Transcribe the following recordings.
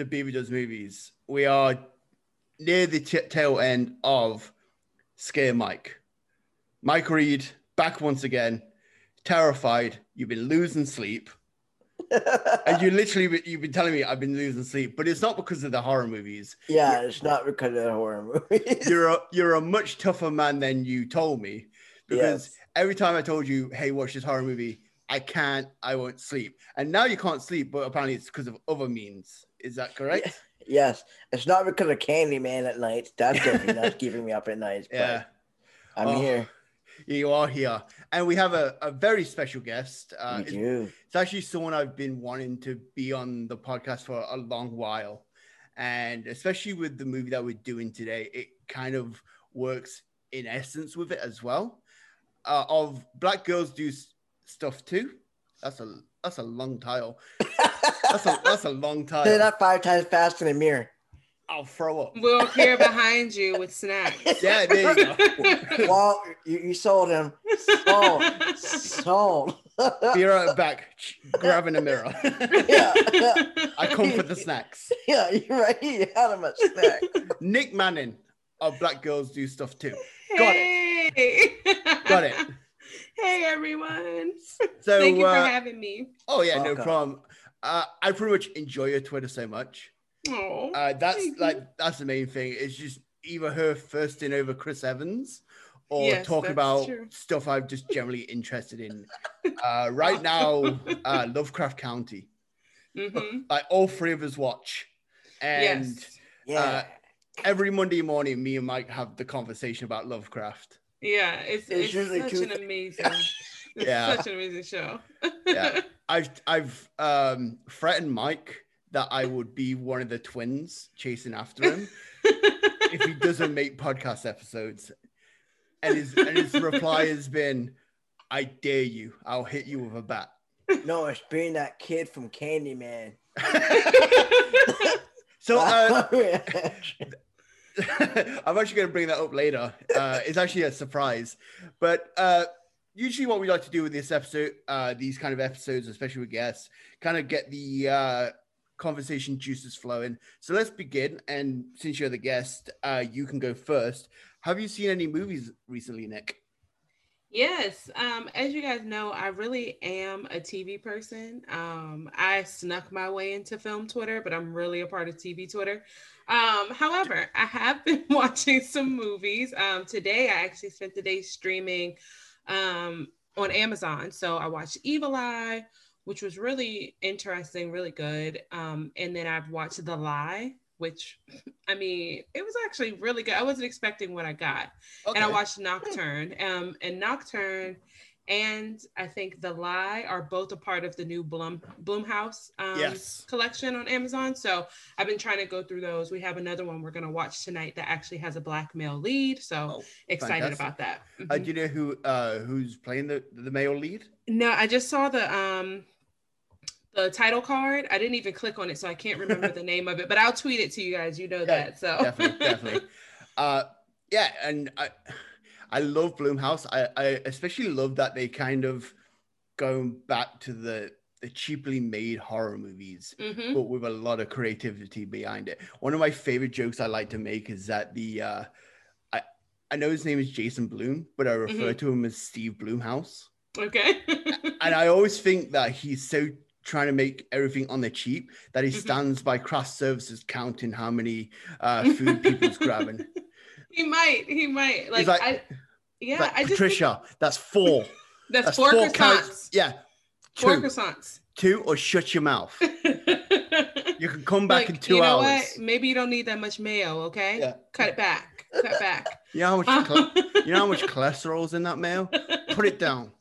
To Beaver Does Movies. We are near the t- tail end of Scare Mike. Mike Reed back once again, terrified. You've been losing sleep. and you literally you've been telling me I've been losing sleep, but it's not because of the horror movies. Yeah, it's not because of the horror movies. You're a you're a much tougher man than you told me. Because Yes. every time I told you, hey, watch this horror movie, I can't, I won't sleep. And now you can't sleep, but apparently it's because of other means. Is that correct? yes, it's not because of Candyman at night. That's definitely not keeping me up at night. But Yeah. I'm Oh, here. You are here. And we have a, a very special guest. Uh, We it's, do. it's actually someone I've been wanting to be on the podcast for a long while. And especially with the movie that we're doing today, it kind of works in essence with it as well. Uh, of Black Girls Do Stuff Too. That's a that's a long title. That's a that's a long time. Say title. that five times fast in the mirror. I'll throw up. We'll appear behind you with snacks. Yeah, there you go. Well, you, you sold him. Sold. Sold. Be right back, grabbing a mirror. yeah. I come for the snacks. Yeah, you're right. You had him a snack. Nik Manning of Black Girls Do Stuff Too. Got it. hey. Got it. Hey everyone. So, Thank you for uh, having me. oh yeah, no problem. Uh, I pretty much enjoy your Twitter so much. Oh, Uh, that's like that's the main thing. It's just either her firsting over Chris Evans or Yes, talk about true. stuff I'm just generally interested in. Uh, right now, uh, Lovecraft Country. Mhm. Like all three of us watch, and yes. Yeah. Uh, every Monday morning, me and Mike have the conversation about Lovecraft. Yeah, it's, It's it's, usually such two- an amazing, it's Yeah. such an amazing show. Yeah. I've I've um, threatened Mike that I would be one of the twins chasing after him if he doesn't make podcast episodes. And his and his reply has been, "I dare you. I'll hit you with a bat." no, it's being that kid from Candyman. so uh, I'm actually going to bring that up later. Uh, it's actually a surprise, but uh, usually what we like to do with this episode, uh, these kind of episodes, especially with guests, kind of get the uh, conversation juices flowing. So let's begin. And since you're the guest, uh, you can go first. Have you seen any movies recently, Nik? Yes, um, as you guys know, I really am a TV person. Um, I snuck my way into film Twitter, but I'm really a part of TV Twitter. Um, however, I have been watching some movies. Um, today, I actually spent the day streaming um, on Amazon. So I watched Evil Eye, which was really interesting, really good. Um, and then I've watched The Lie, which I mean, it was actually really good. I wasn't expecting what I got and I watched Nocturne. Um, and Nocturne and I think The Lie are both a part of the new Bloom Blumhouse um, Yes. collection on Amazon. So I've been trying to go through those. We have another one we're going to watch tonight that actually has a black male lead. So Oh, excited fantastic. about that. Uh, Mhm. do you know who uh, who's playing the the male lead? No, I just saw the um the title card. I didn't even click on it, so I can't remember the name of it. But I'll tweet it to you guys. You know that. So definitely, definitely. Uh, yeah, and I, I love Blumhouse. I, I especially love that they kind of going back to the the cheaply made horror movies, Mhm. but with a lot of creativity behind it. One of my favorite jokes I like to make is that the uh, I I know his name is Jason Blum, but I refer to him as Steve Blumhouse, Okay. and I always think that he's so trying to make everything on the cheap that he Mhm. stands by craft services counting how many uh, food people's grabbing. He might. He might. Like, like- I. Yeah, Like, I just think- that's four. that's, That's four, four croissants. counts. Yeah, Four croissants. two, or shut your mouth. You can come back Like, in two you know hours. what? Maybe you don't need that much mayo. Okay. Yeah. Cut it back. Cut back. You know how much? you know how much cholesterol's in that mail? Put it down.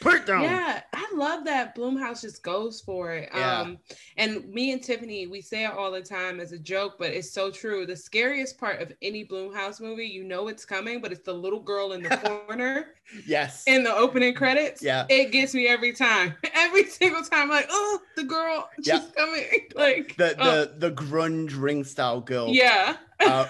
Put down. Yeah, I love that Blumhouse just goes for it. Yeah. Um, and me and Tiffany, we say it all the time as a joke, but it's so true. The scariest part of any Blumhouse movie, you know it's coming, but it's the little girl in the corner Yes. in the opening credits. Yeah. It gets me every time. Every single time, like, oh, the girl, she's Yeah. coming. Like the oh, the the grunge ring style girl. yeah. Uh,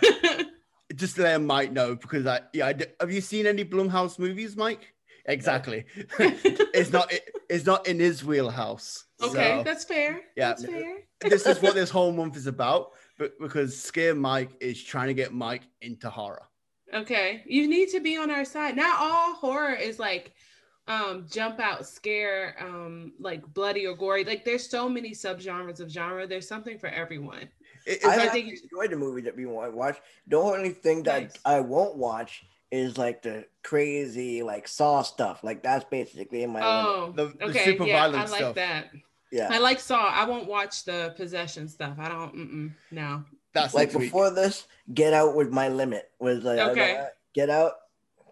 just to let Mike know because I yeah. I have you seen any Blumhouse movies, Mike? Exactly. it's not. It, it's not in his wheelhouse. Okay, So, that's fair. Yeah. That's fair. this is what this whole month is about. But because Scare Mike is trying to get Mike into horror. Okay. You need to be on our side. Not all horror is like um jump out scare um like bloody or gory like there's so many subgenres of genre there's something for everyone It- it's I think actually enjoyed the movie that we want to watch. The only thing that Nice. I won't watch is like the crazy like Saw stuff. Like that's basically in my oh The- the okay super yeah i violent like stuff. that Yeah. i like saw i won't watch the possession stuff i don't mm-mm, no that's like next week. before this, Get Out was my limit. Was like I was Okay. like, Get Out,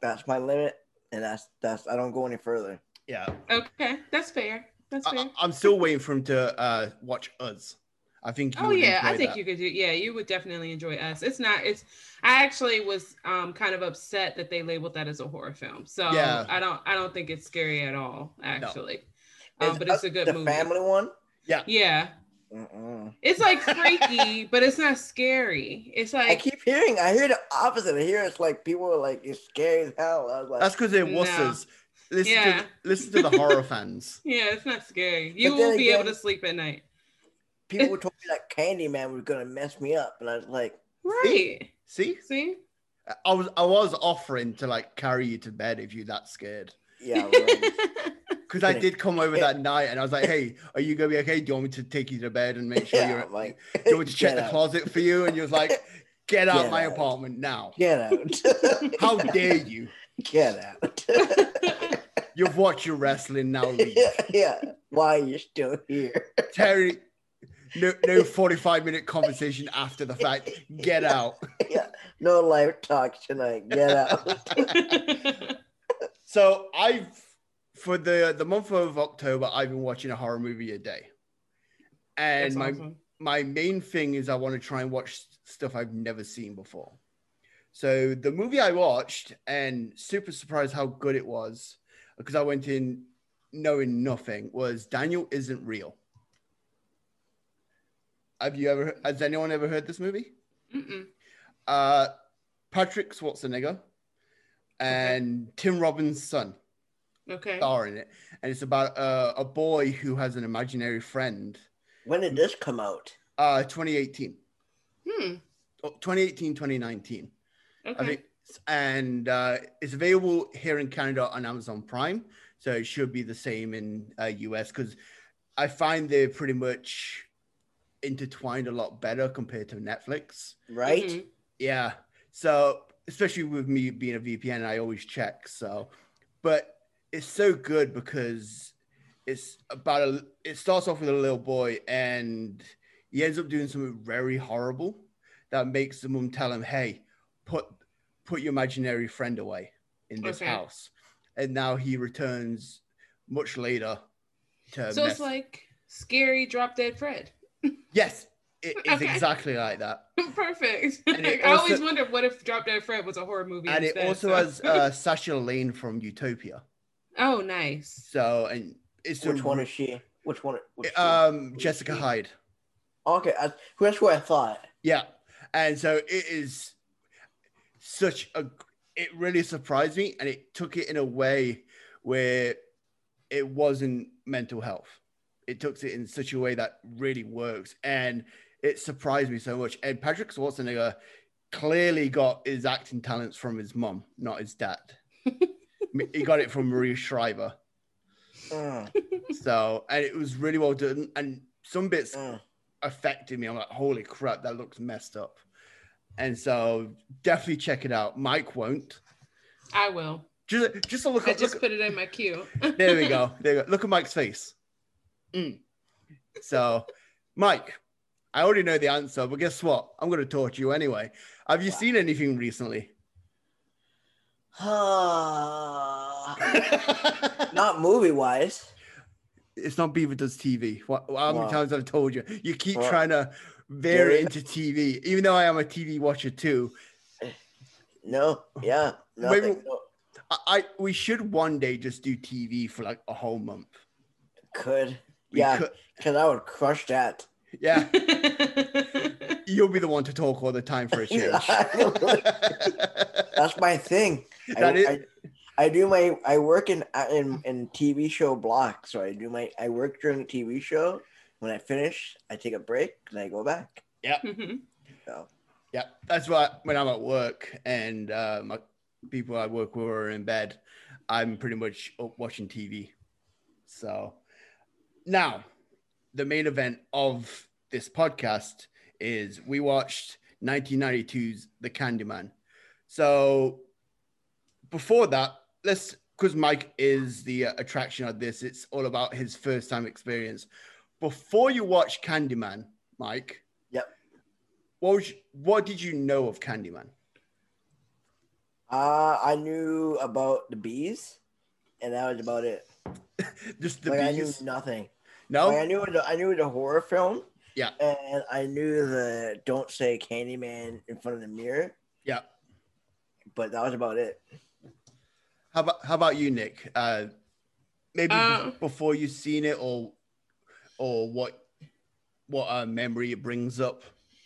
that's my limit, and that's that's I don't go any further. Yeah. okay that's fair that's fair I, am still waiting for him to uh, watch Us. I think. you Oh yeah, I think that. you could do. Yeah, you would definitely enjoy us. It's not. It's. I actually was um kind of upset that they labeled that as a horror film. So Yeah. I don't. I don't think it's scary at all. Actually, um, but it's a good the movie. family one. Yeah, Mm-mm. it's like freaky, but it's not scary. It's like I keep hearing. I hear the opposite. I hear it's like people are like it's scary as hell. I was like, That's because they're No. wusses. Listen Yeah. to listen to the horror fans. yeah, it's not scary. You But then will be able to sleep at night. People told me that Candyman was gonna mess me up, and I was like, Right. See, See. I was I was offering to like carry you to bed if you're that scared. yeah, right. Because I did come over that night and I was like, "Hey, are you gonna be okay? Do you want me to take you to bed and make sure yeah, you're? Like, do you want me to check get the closet for you?" And you was like, "Get out Get my out. apartment now! Get out. How dare you? Get out. You've watched your wrestling now, leave." yeah, yeah. Why are you still here? Terry." No, no 45 minute conversation after the fact. Get out. yeah. No live talk tonight. Get out. So I've for the the month of October, I've been watching a horror movie a day, and That's my awesome. my main thing is I want to try and watch stuff I've never seen before. So the movie I watched and super surprised how good it was because I went in knowing nothing was Daniel isn't real. Have you ever has anyone ever heard this movie? Mm-mm. Uh Patrick Schwarzenegger and Tim Robbins' son Okay. star in it, and it's about uh, a boy who has an imaginary friend. When did this come out? Uh, 2018, Hmm. oh, 2018, 2019, Okay. I think, and uh, it's available here in Canada on Amazon Prime, so it should be the same in uh, US because I find they're pretty much intertwined a lot better compared to Netflix. Right? Mhm. Yeah. So especially with me being a VPN, I always check. So, but it's so good because it's about a. It starts off with a little boy, and he ends up doing something very horrible that makes the mum tell him, "Hey, put put your imaginary friend away in this Okay. house." And now he returns much later to. So mess- it's like scary drop dead Fred. Yes, it is Okay. exactly like that. Perfect. And it I always also- wondered what if Drop Dead Fred was a horror movie. And it also so- has uh, Sasha Lane from Utopia. oh, nice. So and it's Which a, one is she? Which one? Which um she? Jessica Hyde. Okay, I, that's what I thought. Yeah, and so it is such a. It really surprised me, and it took it in a way where it wasn't mental health. It took it in such a way that really works, and it surprised me so much. And Patrick Schwarzenegger clearly got his acting talents from his mom, not his dad. he got it from Maria Shriver. Mm, So, and it was really well done. And some bits mm. affected me. I'm like, holy crap, that looks messed up. And so, definitely check it out. Mike won't. I will. Just, just a look. I At, just look put it in my queue. there we go. There you go. Look at Mike's face. Mm. So, Mike, I already know the answer, but guess what? I'm going to torture you anyway. Have you Wow. seen anything recently? Not movie wise. it's not Beaver Does TV. What, how many Wow. times I've told you? You keep Wow. trying to veer Very- into TV, even though I am a TV watcher too. No, yeah, Maybe-. No, I, I we should one day just do TV for like a whole month. could. We yeah, could- because I would crush that. yeah. You'll be the one to talk all the time for a change. That's my thing. That I, is- I, I do my I work in in in TV show blocks. So I do my I work during the TV show. When I finish, I take a break and I go back. Mhm. So Yeah, that's why when I'm at work and uh, my people I work with are in bed, I'm pretty much up watching TV. So now, the main event of this podcast is we watched 1992's The Candyman. So before that, let's because Mike is the uh, attraction of this. It's all about his first time experience. Before you watch Candyman, Mike, Yep. what was, what did you know of Candyman? uh, I knew about the bees, and that was about it. Just the like I knew nothing. No, Like, I knew the, I knew the horror film. Yeah. And I knew the don't say Candyman in front of the mirror, yeah. but that was about it. How about how about you, Nik? Uh, maybe Uh, before you've seen it, or or what what uh, memory it brings up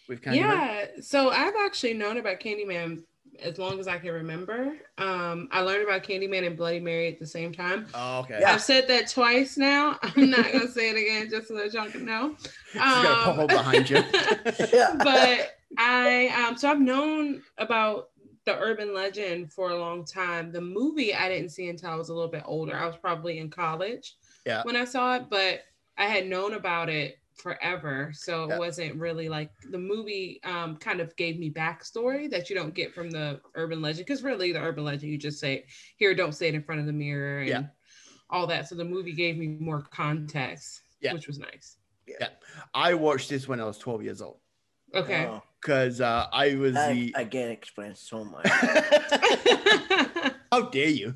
with Candyman? Yeah. So I've actually known about Candyman as long as I can remember. Um, I learned about Candyman and Bloody Mary at the same time. Oh, okay. Yeah. I've said that twice now. I'm not gonna say it again just so that y'all can know. She's gonna pop Um, up behind you. Yeah. but I um so I've known about the urban legend for a long time. The movie I didn't see until I was a little bit older. I was probably in college Yeah. when I saw it, but I had known about it forever. So Yeah. it wasn't really like the movie um kind of gave me backstory that you don't get from the urban legend. Because really the urban legend you just say, here, don't say it in front of the mirror and Yeah. all that. So the movie gave me more context, Yeah. which was nice. Yeah. I watched this when I was 12 years old Okay. Oh, because uh, I was that the. again explains so much. How dare you?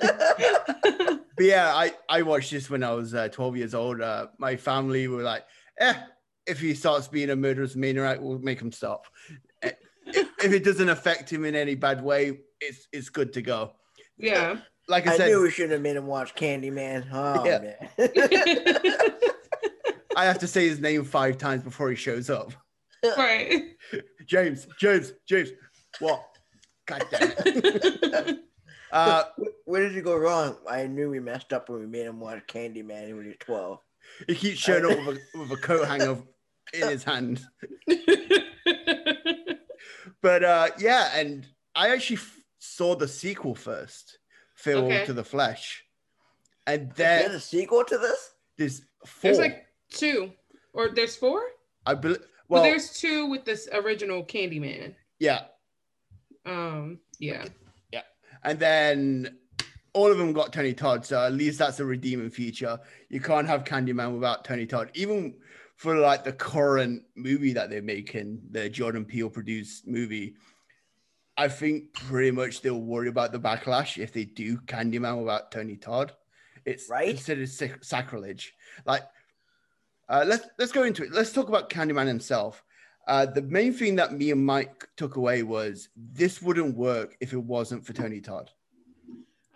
But yeah, I, I watched this when I was uh, 12 years old. Uh, my family were like, eh, if he starts being a murderous maniac, we'll make him stop. Eh, if, if it doesn't affect him in any bad way, it's it's good to go. yeah. Like I, I said, knew we shouldn't have made him watch Candyman. Oh Yeah. man. I have to say his name five times before he shows up. right. James, James, James. What? God damn it. uh, Where did you go wrong? I knew we messed up when we made him watch Candyman when he was 12. He keeps showing up with a, with a coat hanger in his hand. But uh, yeah, and I actually f- saw the sequel first, Farewell Okay. to the Flesh, and There's then a sequel to this? there's four. There's like two, or there's four. I believe. Well, Well, there's two with this original Candyman. yeah, Um, Yeah. yeah, and then all of them got Tony Todd, so at least that's a redeeming feature. You can't have Candyman without Tony Todd, even for like the current movie that they're making, the Jordan Peele produced movie. I think pretty much they'll worry about the backlash if they do Candyman without Tony Todd. It's Right. considered sac- sacrilege. Like, uh, let's let's go into it. Let's talk about Candyman himself. Uh, the main thing that me and Mike took away was this wouldn't work if it wasn't for Tony Todd.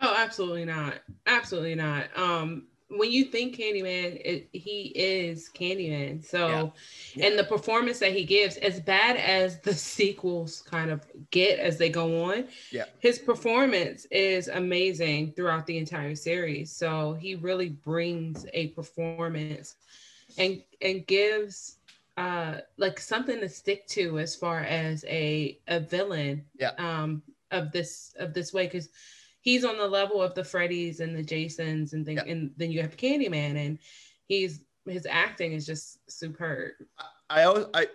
Oh, absolutely not. Absolutely not. Um, when you think Candyman, it, he is Candyman. So, Yeah. and the performance that he gives, as bad as the sequels kind of get as they go on, Yeah. his performance is amazing throughout the entire series. So he really brings a performance and and gives uh like something to stick to as far as a a villain Yeah. um of this of this way because he's on the level of the Freddys and the Jasons and things Yeah. and then you have Candyman and he's his acting is just superb. I always I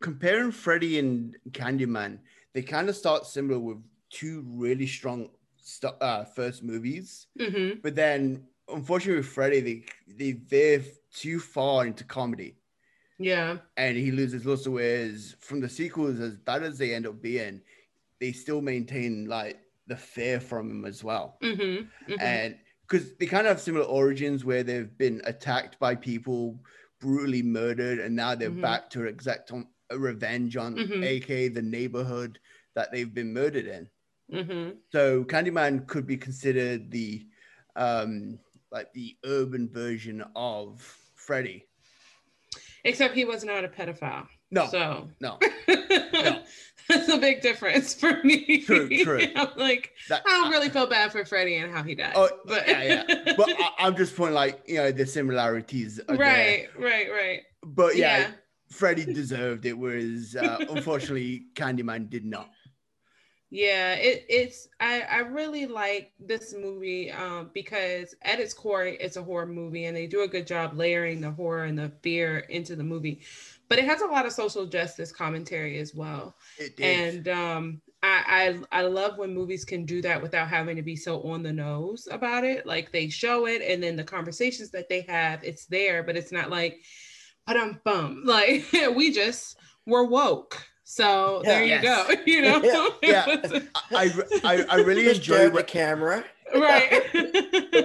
comparing Freddy and Candyman, they kind of start similar with two really strong st- uh, first movies, hmm but then unfortunately with Freddy, they they veer too far into comedy, Yeah. and he loses lots of ways from the sequels. As bad as they end up being, they still maintain like the fear from him as well. hmm hmm and because they kind of have similar origins where they've been attacked by people brutally murdered and now they're Mhm. back to exact on a revenge on Mhm. aka the neighborhood that they've been murdered in hmm so candyman could be considered the um like the urban version of freddy Except he was not a pedophile. no So no That's a big difference for me. True, true. I'm like, That- I don't really feel bad for Freddie and how he died. Oh, but yeah, yeah. But I, I'm just pointing like you know the similarities. Are there. right, right, right. But yeah, Yeah. Freddie deserved it, whereas uh, unfortunately Candyman did not. Yeah, it, it's I, I really like this movie um, because at its core it's a horror movie and they do a good job layering the horror and the fear into the movie. But it has a lot of social justice commentary as well. It did. And um, I, I I love when movies can do that without having to be so on the nose about it. Like they show it and then the conversations that they have, it's there, but it's not like but I'm bum. Like we just were woke. So there you Yes. go. You know? Yeah. Yeah. I, I, I really Just enjoy the camera. right.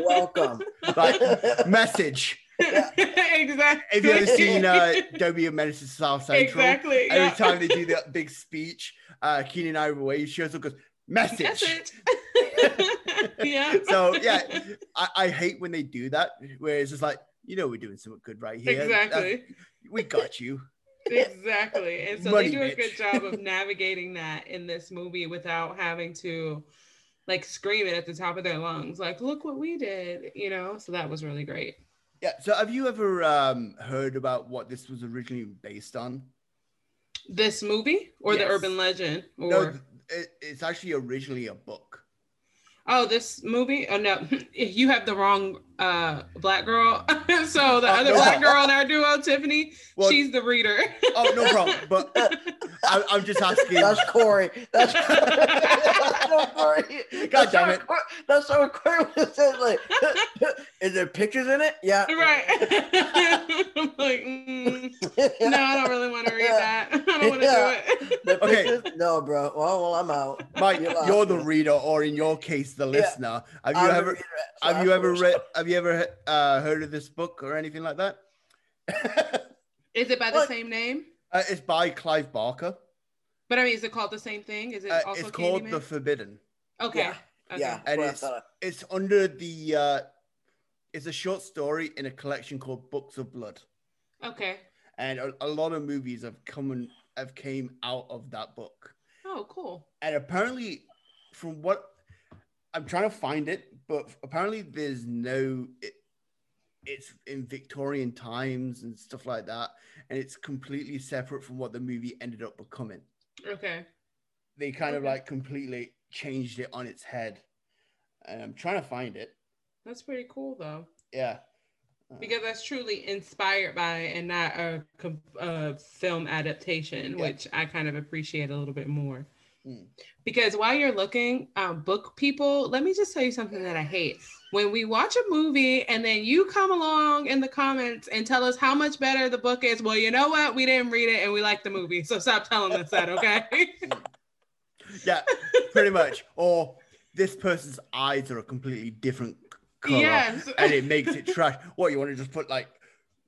Welcome. like message. exactly. Have you ever seen uh, Dobie and to South Central? Exactly. Every yeah. time they do that big speech, uh, Keenen Ivory shows up goes, message. Message. yeah. So yeah, I, I hate when they do that, where it's just like, you know, we're doing something good right here. Exactly. we got you. Exactly. And so Money, they do a good job of navigating that in this movie without having to like scream it at the top of their lungs, like, look what we did, you know? So that was really great. Yeah. So have you ever um, heard about what this was originally based on? This movie or the urban legend? Or No, it, it's actually originally a book. oh, this movie? Oh no, you have the wrong uh black girl. so the Oh, other no. black girl in our duo, Tiffany, Well, she's the reader. oh no problem. But I, I'm just asking. That's Corey. That's, that's not Corey. God That's damn it. Corey. That's what Corey was saying. Like, is there pictures in it? Yeah. right. I'm like, mm, no, I don't really want to read that. I don't want to Yeah. do it. The Okay. No, bro. Well, well, I'm out. Mike, You're you're the reader, or in your case, the listener. Have you I'm ever reader, so have I'm you ever first. read have you ever uh, heard of this book or anything like that? Is it by the What? same name? uh, it's by Clive Barker. But I mean, is it called the same thing? Is it Uh, also it's called Candyman? The Forbidden. Okay. Yeah. okay. Yeah. And it's- It's under the uh, it's a short story in a collection called Books of Blood. Okay. And a, a lot of movies have come and have came out of that book. Oh, cool. And apparently, from what I'm trying to find it, but apparently there's no. It, it's in Victorian times and stuff like that, and it's completely separate from what the movie ended up becoming. Okay. They kind of like completely changed it on its head. And I'm trying to find it. That's pretty cool, though, Yeah. Uh, because that's truly inspired by and not a, a film adaptation, Yeah. which I kind of appreciate a little bit more. Mm. Because while you're looking, um, book people, let me just tell you something that I hate. When we watch a movie and then you come along in the comments and tell us how much better the book is, well, you know what? We didn't read it and we like the movie. So stop telling us that, okay? yeah, pretty much. Or this person's eyes are a completely different color. yes. and it makes it trash. What you want to just put like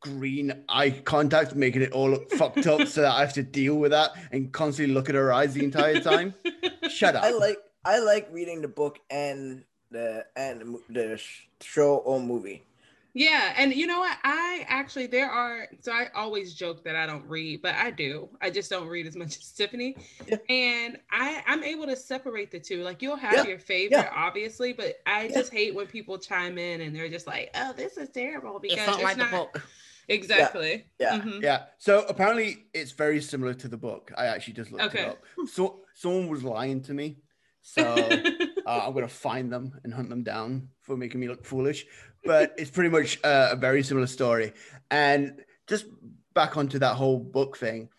green eye contact, making it all look fucked up, so that I have to deal with that and constantly look at her eyes the entire time. Shut up. I like I like reading the book and the and the mo- the sh- show or movie. Yeah, and you know what? I actually there are so I always joke that I don't read, but I do. I just don't read as much as Tiffany. Yeah. And I I'm able to separate the two. Like you'll have Yeah, your favorite, yeah. obviously, but I Yeah. just hate when people chime in and they're just like, "Oh, this is terrible," because it's not, like book. Exactly. Yeah. Mhm. Yeah. So apparently it's very similar to the book. I actually just looked Okay. it up. So someone was lying to me. So uh, I'm gonna find them and hunt them down for making me look foolish. But it's pretty much uh, a very similar story. And just back onto that whole book thing,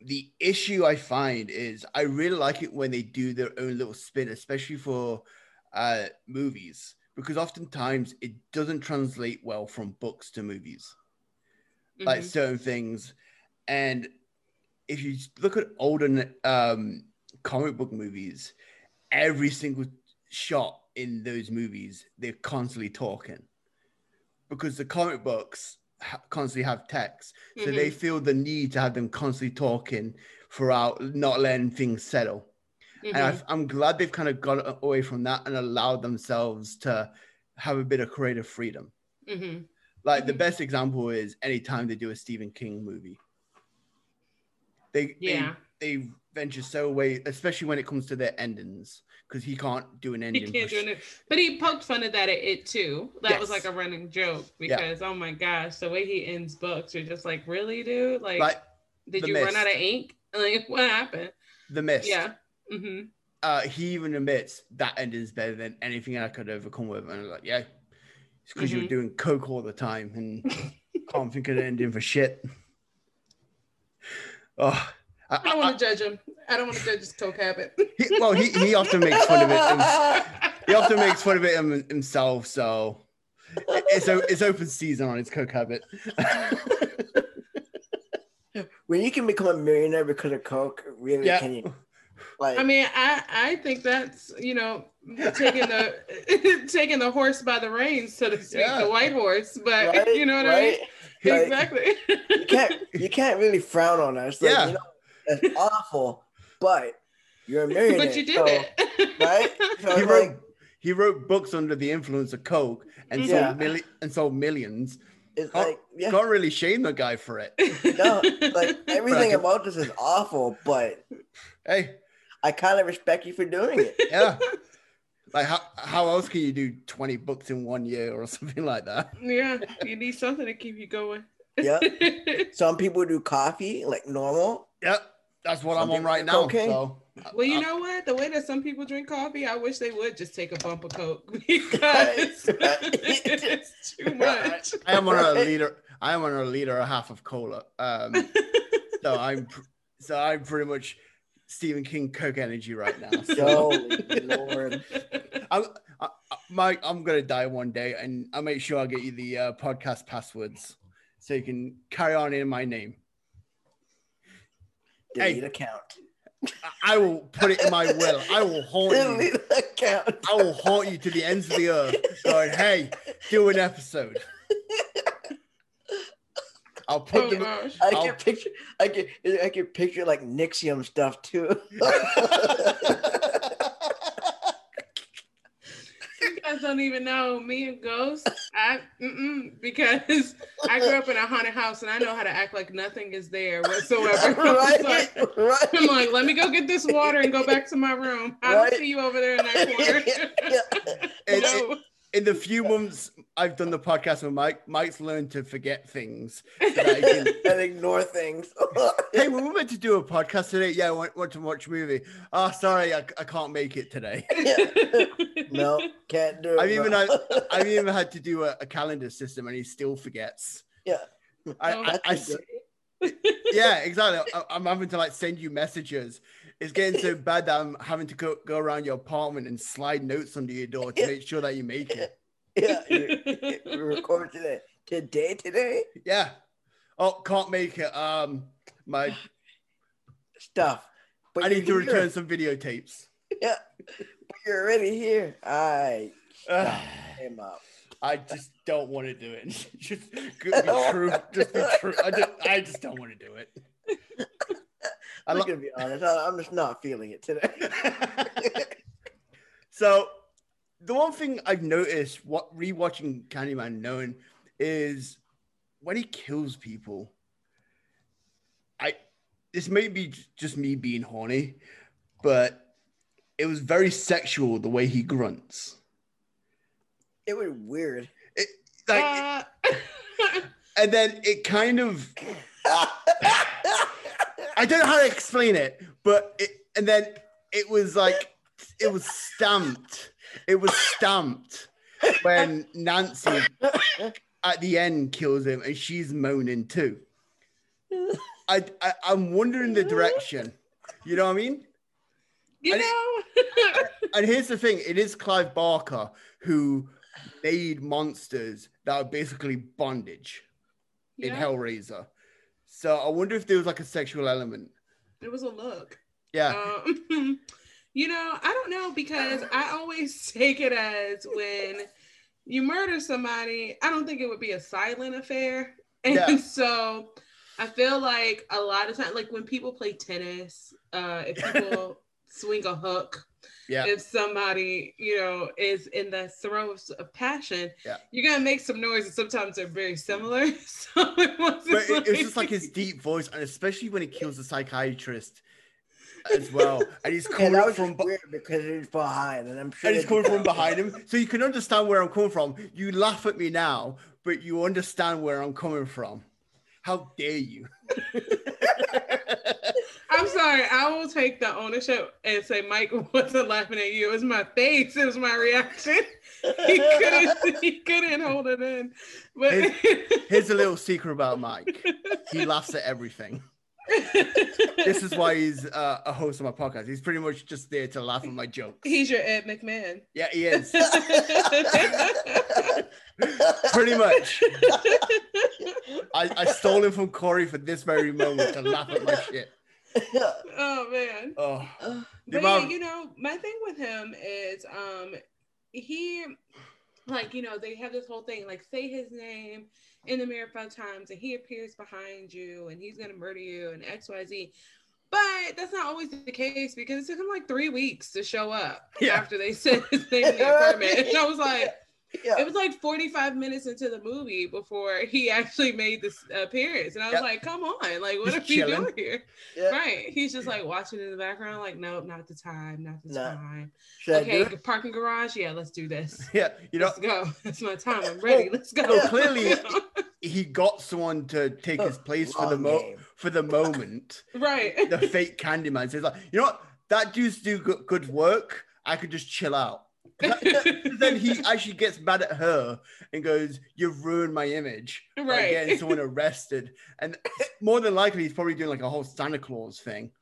the issue I find is I really like it when they do their own little spin, especially for uh, movies, because oftentimes it doesn't translate well from books to movies like Mhm. certain things. And if you look at older um, comic book movies, every single shot in those movies, they're constantly talking because the comic books ha- constantly have text. So they feel the need to have them constantly talking throughout, not letting things settle. Mhm. And I, I'm glad they've kind of got away from that and allowed themselves to have a bit of creative freedom. Mhm. Like the Mhm. best example is anytime they do a Stephen King movie. They, Yeah. they they venture so away, especially when it comes to their endings, because he can't do an ending. He can't do it. But he poked fun at that at it too. That was like a running joke Yeah. because oh my gosh, the way he ends books, you're just like, really, dude? Like, Like did The you run out of ink? Like, what happened? the mist. Yeah. Hmm Uh, he even admits that ending is better than anything I could ever come with, and I'm like, yeah, it's because Mm-hmm. you're doing coke all the time and can't think of an ending for shit. Oh, I, I don't want to judge him. I don't want to judge his coke habit. he, well, he, he often makes fun of it. He often makes fun of it himself. So it's it's open season on his coke habit. when you can become a millionaire because of coke, really Yeah. can you? Like, I mean, I I think that's you know taking the taking the horse by the reins, so to speak, Yeah. the white horse. But right, you know what right? I mean? Like, exactly. you can't you can't really frown on us. Like, Yeah. you know, that's awful, but you're a millionaire. but you did so- it, right? So He it's wrote like, he wrote books under the influence of coke and Yeah. sold milli- and sold millions. it's Can't- like, yeah, Can't really shame the guy for it. no, like everything about this is awful, but Hey, I kind of respect you for doing it. yeah. Like how how else can you do 20 books in one year or something like that? yeah, you need something to keep you going. Yeah. Some people do coffee like normal. Yep. That's what Some I'm on right now. cocaine. So Well, you uh, know what? The way that some people drink coffee, I wish they would just take a bump of coke because it's too much. I am on a liter. I am on a liter and a half of cola. Um, so I'm so I'm pretty much Stephen King Coke energy right now. So Holy Lord. I'm, I, Mike, I'm gonna die one day, and I'll make sure I get you the uh, podcast passwords so you can carry on in my name. Hey. Delete account. I- will put it in my will. I will haunt you. Delete account. I will haunt you to the ends of the earth. Going, hey, do an episode. I'll put Oh them. gosh. I I'll- can picture. I can. I can picture like Nixium stuff too. You guys don't even know me and Ghost. I mm-mm, because I grew up in a haunted house and I know how to act like nothing is there whatsoever. right. Like- Right. I'm like, let me go get this water and go back to my room. I Right. see you over there in that corner. It- no. In the few months I've done the podcast with Mike, Mike's learned to forget things. that he can- and ignore things. hey, we were meant to do a podcast today. Yeah, I want, want to watch a movie. Oh, sorry, I, I can't make it today. no, can't do it. I've even had, I've even had to do a, a calendar system, and he still forgets. Yeah. I, Oh, I, I that's yeah, exactly. I, I'm having to like send you messages. It's getting so bad that I'm having to go, go around your apartment and slide notes under your door to make sure that you make it. yeah, we record today. Today, today, Yeah. Oh, can't make it. Um, my stuff. But I need to return here. some videotapes. Yeah, but you're already here. I came up. I just don't want to do it. just be true. Just be true. I just, I just don't want to do it. I I'm lo- gonna be honest. I- I'm just not feeling it today. so the one thing I've noticed what rewatching Candyman known is when he kills people, I this may be just me being horny, but it was very sexual the way he grunts. It was weird. It, like, Uh, and then it kind of I don't know how to explain it, but it and then it was like it was stamped. It was stamped when Nancy at the end kills him and she's moaning too. I, I I'm wondering the direction. You know what I mean? you I know, And here's the thing: it is Clive Barker who made monsters that are basically bondage in Hellraiser. So I wonder if there was like a sexual element. it was a look. Yeah. Um, you know, I don't know because I always take it as when you murder somebody, I don't think it would be a silent affair. And Yeah. so I feel like a lot of times, like when people play tennis, uh, if people swing a hook, yeah. if somebody, you know, is in the throes of passion, Yeah. you're gonna make some noise, and sometimes they're very mm. similar. So it wasn't but it, it was just like his deep voice, and especially when he kills the psychiatrist as well, and he's coming that up was from. from be- weird because he's behind, and I'm sure. And he's coming did from behind him, so you can understand where I'm coming from. You laugh at me now, but you understand where I'm coming from. How dare you? I'm sorry. I will take the ownership and say Mike wasn't laughing at you. It was my face. It was my reaction. He couldn't. He couldn't hold it in. But Here's a little secret about Mike. He laughs at everything. This is why he's uh, a host of my podcast. He's pretty much just there to laugh at my jokes. he's your Ed McMahon. Yeah, he is. Pretty much. I, I stole him from Corey for this very moment to laugh at my shit. Oh man. Oh, Uh, But yeah, you know, my thing with him is um he like you know, they have this whole thing like say his name in the mirror five times and he appears behind you and he's gonna murder you and XYZ. But that's not always the case because it took him like three weeks to show up Yeah. after they said his name in the apartment. And I was like, yeah. it was like 45 minutes into the movie before he actually made this appearance. And I was Yep. like, come on, like what He's are we chilling. doing here? yeah. Right. He's just like watching in the background, like, nope, not the time, not the No. time. Should okay, parking garage. Yeah, let's do this. yeah, you know, Let's go. It's my time. I'm oh, ready. Oh, let's go. well, clearly he got someone to take his place for the mo- game. for the moment. right. The fake Candyman says like, you know what? That dude's do good, good work. I could just chill out. Then he actually gets mad at her and goes, "You've ruined my image." by Right. getting someone arrested, and more than likely, he's probably doing like a whole Santa Claus thing,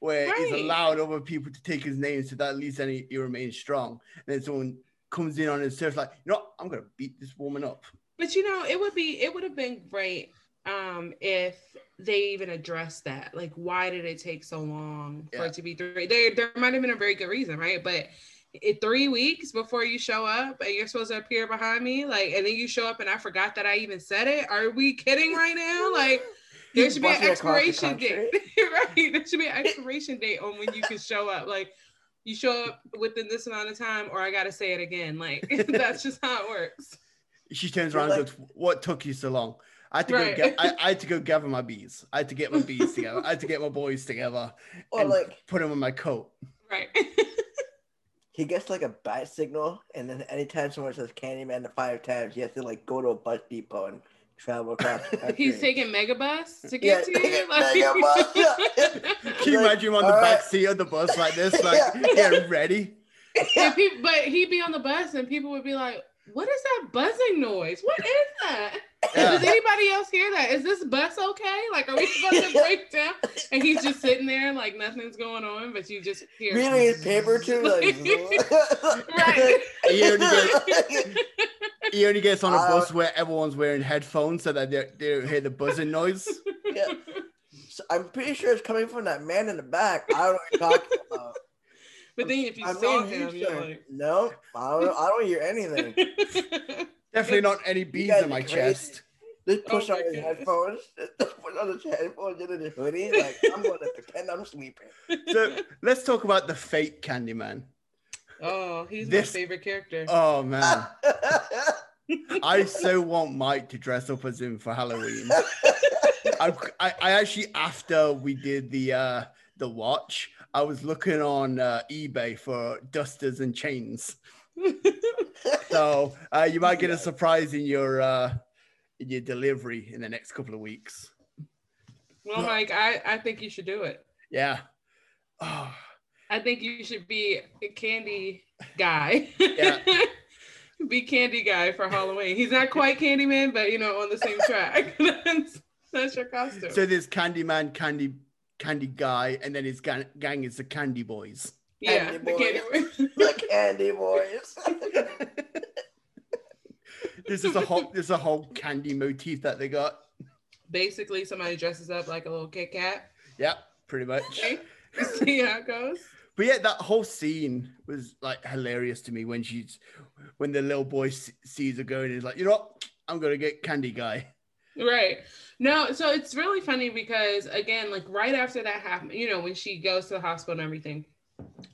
where he's allowed other people to take his name so that at least then he, he remains strong. And then someone comes in on his turf, like, you know, what? I'm gonna beat this woman up. But you know, it would be it would have been great um if they even addressed that. Like, why did it take so long for Yeah. it to be three? There, there might have been a very good reason, right? But it three weeks before you show up and you're supposed to appear behind me, like, and then you show up and I forgot that I even said it. Are we kidding right now? Like, there should be an busting across the expiration date, right? There should be an expiration date on when you can show up. Like, you show up within this amount of time, or I gotta say it again. Like, that's just how it works. She turns around like- and goes, "What took you so long?" I had to Right. go. Get, I, I had to go gather my bees. I had to get my bees together. I had to get my boys together Or and like put them in my coat. Right. He gets like a bat signal, and then anytime someone says Candyman the five times, he has to like go to a bus depot and travel across. The country. He's taking megabus to Yeah, get to taking you. Like, Megabus, yeah. Can you Like, imagine him on the all back right. seat of the bus like this, like Yeah. getting ready? And people, but he'd be on the bus and people would be like, "What is that buzzing noise? What is that? Yeah. Does anybody else hear that? Is this bus okay? Like, are we supposed to break down?" And he's just sitting there like nothing's going on, but you just hear. Reading his paper too, like, Right. He only, gets, he only gets on a Uh, bus where everyone's wearing headphones so that they, they don't hear the buzzing noise. yeah. So I'm pretty sure it's coming from that man in the back. I don't know what you're talking about. But then if you I saw mean, him, you're saying, no, I don't. I don't hear anything. like. Definitely not any bees in my crazy. chest. Just Oh push my on his goodness. headphones. Just put on his headphones into the hoodie. Like I'm going to pretend I'm sleeping. So let's talk about the fake Candyman. oh, he's This- my favorite character. Oh man, I so want Mike to dress up as him for Halloween. I, I, I actually after we did the uh the watch, I was looking on uh, eBay for dusters and chains. So uh, you might get a surprise in your uh in your delivery in the next couple of weeks. well, Mike, I I think you should do it. Yeah. Oh, I think you should be a candy guy. Yeah. be candy guy for Halloween. He's not quite Candyman, but you know, on the same track. that's, that's your costume. so there's Candyman, Candy, Candy Guy, and then his gang, gang is the Candy Boys. Yeah, Candy the candy the candy boys. This is a whole there's a whole candy motif that they got. Basically, somebody dresses up like a little Kit Kat. Yeah, pretty much. Okay? See how it goes. But yeah, that whole scene was like hilarious to me when she's when the little boy sees her going and is like, you know what, I'm gonna get Candy Guy. Right. No, so it's really funny because again, like right after that happened, you know, when she goes to the hospital and everything,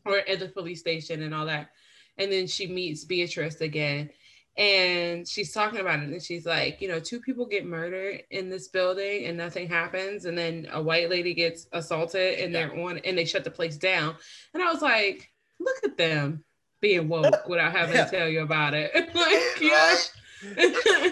or at the police station and all that, and then she meets Beatrice again, and she's talking about it and she's like you know two people get murdered in this building and nothing happens and then a white lady gets assaulted and they're on and they shut the place down. And i was like look at them being woke without having Yeah. to tell you about it. Like yeah.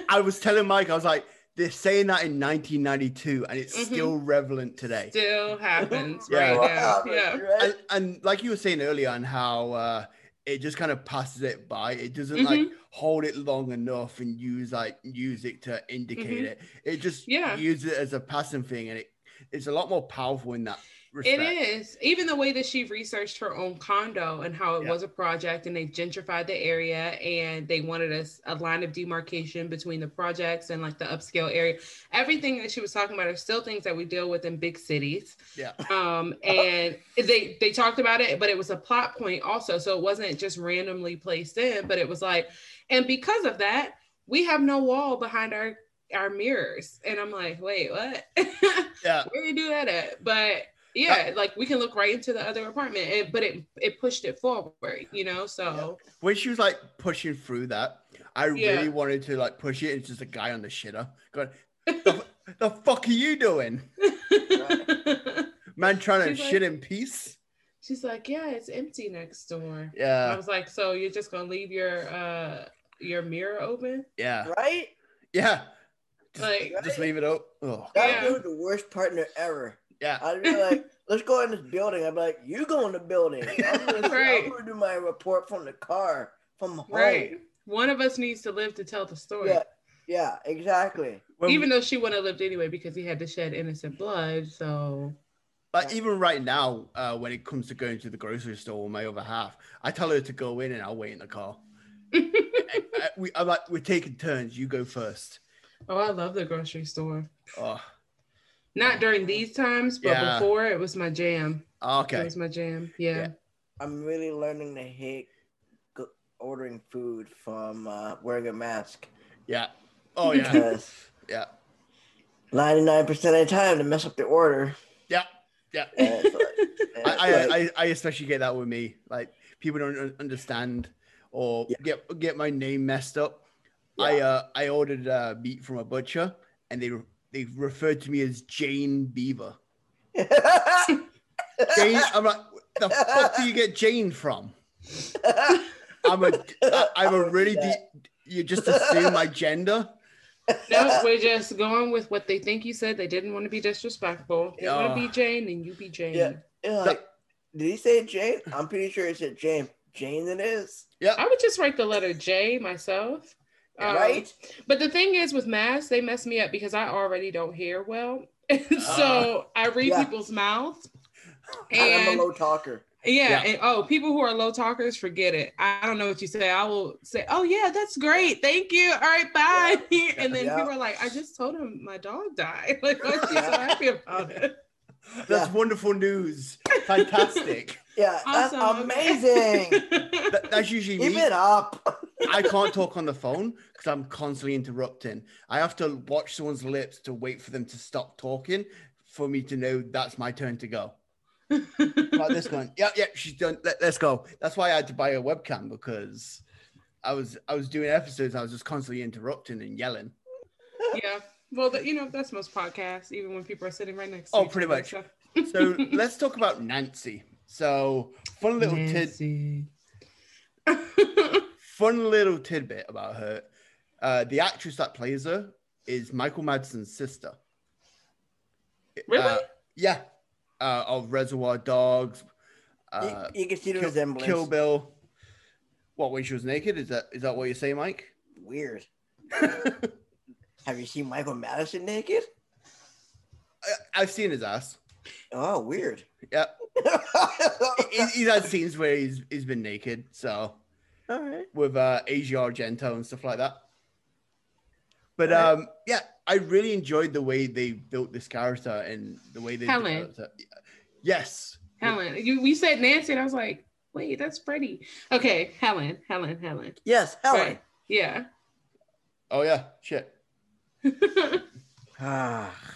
I was telling Mike, I was like, they're saying that in 1992, and it's Mhm. still relevant today. still happens Yeah. right Wow, now yeah right? And, and like you were saying earlier, on how uh, it just kind of passes it by. It doesn't like Mm-hmm. hold it long enough and use like music to indicate Mhm. it. It just Yeah. uses it as a passing thing, and it it's a lot more powerful in that respect. It is. Even the way that she researched her own condo and how it Yeah. was a project and they gentrified the area and they wanted us a line of demarcation between the projects and like the upscale area. Everything that she was talking about are still things that we deal with in big cities. Yeah. Um, and they they talked about it, but it was a plot point also. So it wasn't just randomly placed in, but it was like, and because of that, we have no wall behind our our mirrors. And I'm like, wait, what? Yeah. where you do that at? But yeah, like we can look right into the other apartment, and, but it it pushed it forward, you know. So When she was like pushing through that, I Yeah. really wanted to like push it. It's just a guy on the shitter going, the, the fuck are you doing? Man trying to like- shit in peace. she's like, yeah, it's empty next door. Yeah. I was like, so you're just gonna leave your uh your mirror open? Yeah. right? Yeah. Just, Like, just leave it open Oh, That Yeah. was the worst partner ever. Yeah. I'd be like, let's go in this building. I'd be like, you go in the building. I'm gonna, Right. I'm gonna do my report from the car, from home. right. One of us needs to live to tell the story. Yeah. Yeah, exactly. When- Even though she wouldn't have lived anyway because he had to shed innocent blood. So Like even right now, uh, when it comes to going to the grocery store with my other half, I tell her to go in and I'll wait in the car. I- I- we, I'm like, we're taking turns. You go first. oh, I love the grocery store. Oh, Not during these times, but Yeah. before it was my jam. Okay. It was my jam. Yeah. Yeah. I'm really learning to hate go- ordering food from uh, wearing a mask. Yeah. Oh yeah. Because Yeah. 99% of the time to mess up the order. Yeah. Yeah. And like- I, I, like- I, I especially get that with me. Like people don't understand or Yeah. get get my name messed up. I uh I ordered uh, meat from a butcher and they re- they referred to me as Jane Beaver. Jane, I'm like, the fuck do you get Jane from? I'm a I'm a really deep. You just assume my gender. No, we're just going with what they think you said. They didn't want to be disrespectful. They want to be Jane, and you be Jane. Yeah. Yeah, like, did he say Jane? I'm pretty sure he said Jane. Jane it is. Yeah. I would just write the letter J myself. Um, right? But the thing is, with masks, they mess me up because I already don't hear well. so I read Yeah. people's mouths. And I'm a low talker. yeah, Yeah. and oh, people who are low talkers, forget it. I don't know what you say. I will say, "Oh yeah, that's great, thank you. All right, bye." And then Yeah. people are like, "I just told him my dog died. Like, why is she so happy about it?" That's Yeah. wonderful news. Fantastic. Yeah, that's amazing. That- that's usually Give me. it up. I can't talk on the phone because I'm constantly interrupting. I have to watch someone's lips to wait for them to stop talking for me to know that's my turn to go. Like this one. Yeah, yeah, she's done. Let, us go. That's why I had to buy a webcam because I was I was doing episodes. I was just constantly interrupting and yelling. yeah. Well, the, you know, that's most podcasts, even when people are sitting right next to Oh, pretty much. and So let's talk about Nancy. So fun little tid, fun little tidbit about her. Uh, the actress that plays her is Michael Madsen's sister. Really? Uh, yeah. Uh, of Reservoir Dogs. You, Uh, you can see the Kill, resemblance. Kill Bill. What when she was naked? Is that is that what you say, Mike? Weird. Have you seen Michael Madsen naked? I, I've seen his ass. Oh, weird. Yeah, he, he's had scenes where he's he's been naked. So All right. with uh, Asia Argento and stuff like that. But Right. um, yeah, I really enjoyed the way they built this character and the way they Helen. developed her. Yes, Helen. You we said Nancy, and I was like, wait, that's Freddie. Okay, Helen, Helen, Helen. Yes, Helen. Right. Yeah. Oh yeah, shit. Ah.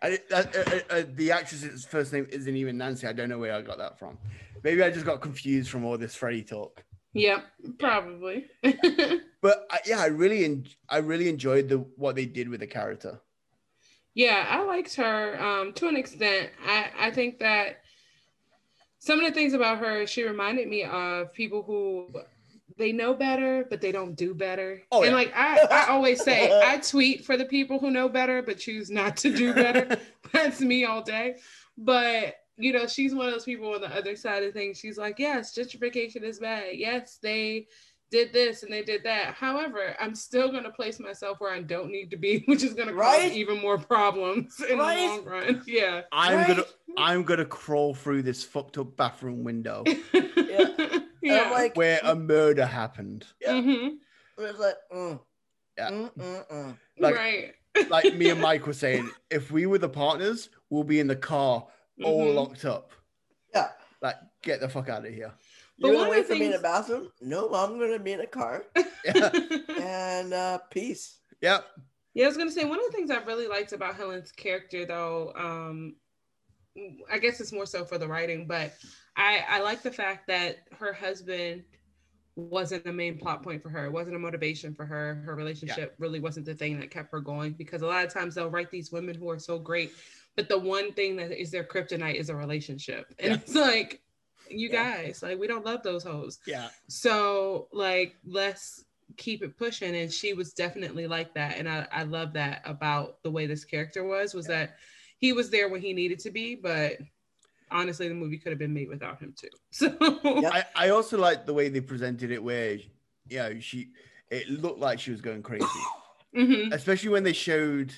I, uh, uh, uh, the actress's first name isn't even Nancy. I don't know where I got that from. Maybe I just got confused from all this Freddy talk. Yep, probably. But I, yeah, I really, en- I really enjoyed the what they did with the character. Yeah, I liked her um, to an extent. I, I think that some of the things about her, she reminded me of people who they know better, but they don't do better. Oh, and yeah. like I, I always say, I tweet for the people who know better, but choose not to do better. That's me all day. But you know, she's one of those people on the other side of things. She's like, yes, gentrification is bad. Yes, they did this and they did that. However, I'm still going to place myself where I don't need to be, which is going to cause Right? even more problems in Right? the long run. Yeah. I'm Right? gonna, I'm gonna crawl through this fucked up bathroom window yeah. And I'm like, where a murder happened. yeah. Mhm. It's like, mm, Yeah. mm, mm, mm. Like- right. Like me and Mike were saying, if we were the partners, we'll be in the car all Mhm. locked up. Yeah. Like, get the fuck out of here. But You one gonna wait the for me in the bathroom? No, I'm gonna be in a car. Yeah. And uh peace. yeah. Yeah, I was gonna say one of the things I really liked about Helen's character, though, um, I guess it's more so for the writing, but I I like the fact that her husband wasn't the main plot point for her. It wasn't a motivation for her. Her relationship really wasn't the thing that kept her going because a lot of times they'll write these women who are so great, but the one thing that is their kryptonite is a relationship, and Yeah. it's like. You Yeah. guys, like, we don't love those hoes. Yeah. So like let's keep it pushing. And she was definitely like that. And I, I love that about the way this character was, was that he was there when he needed to be, but honestly the movie could have been made without him too. So Yeah. I, I also like the way they presented it where you know she it looked like she was going crazy. Mhm, Especially when they showed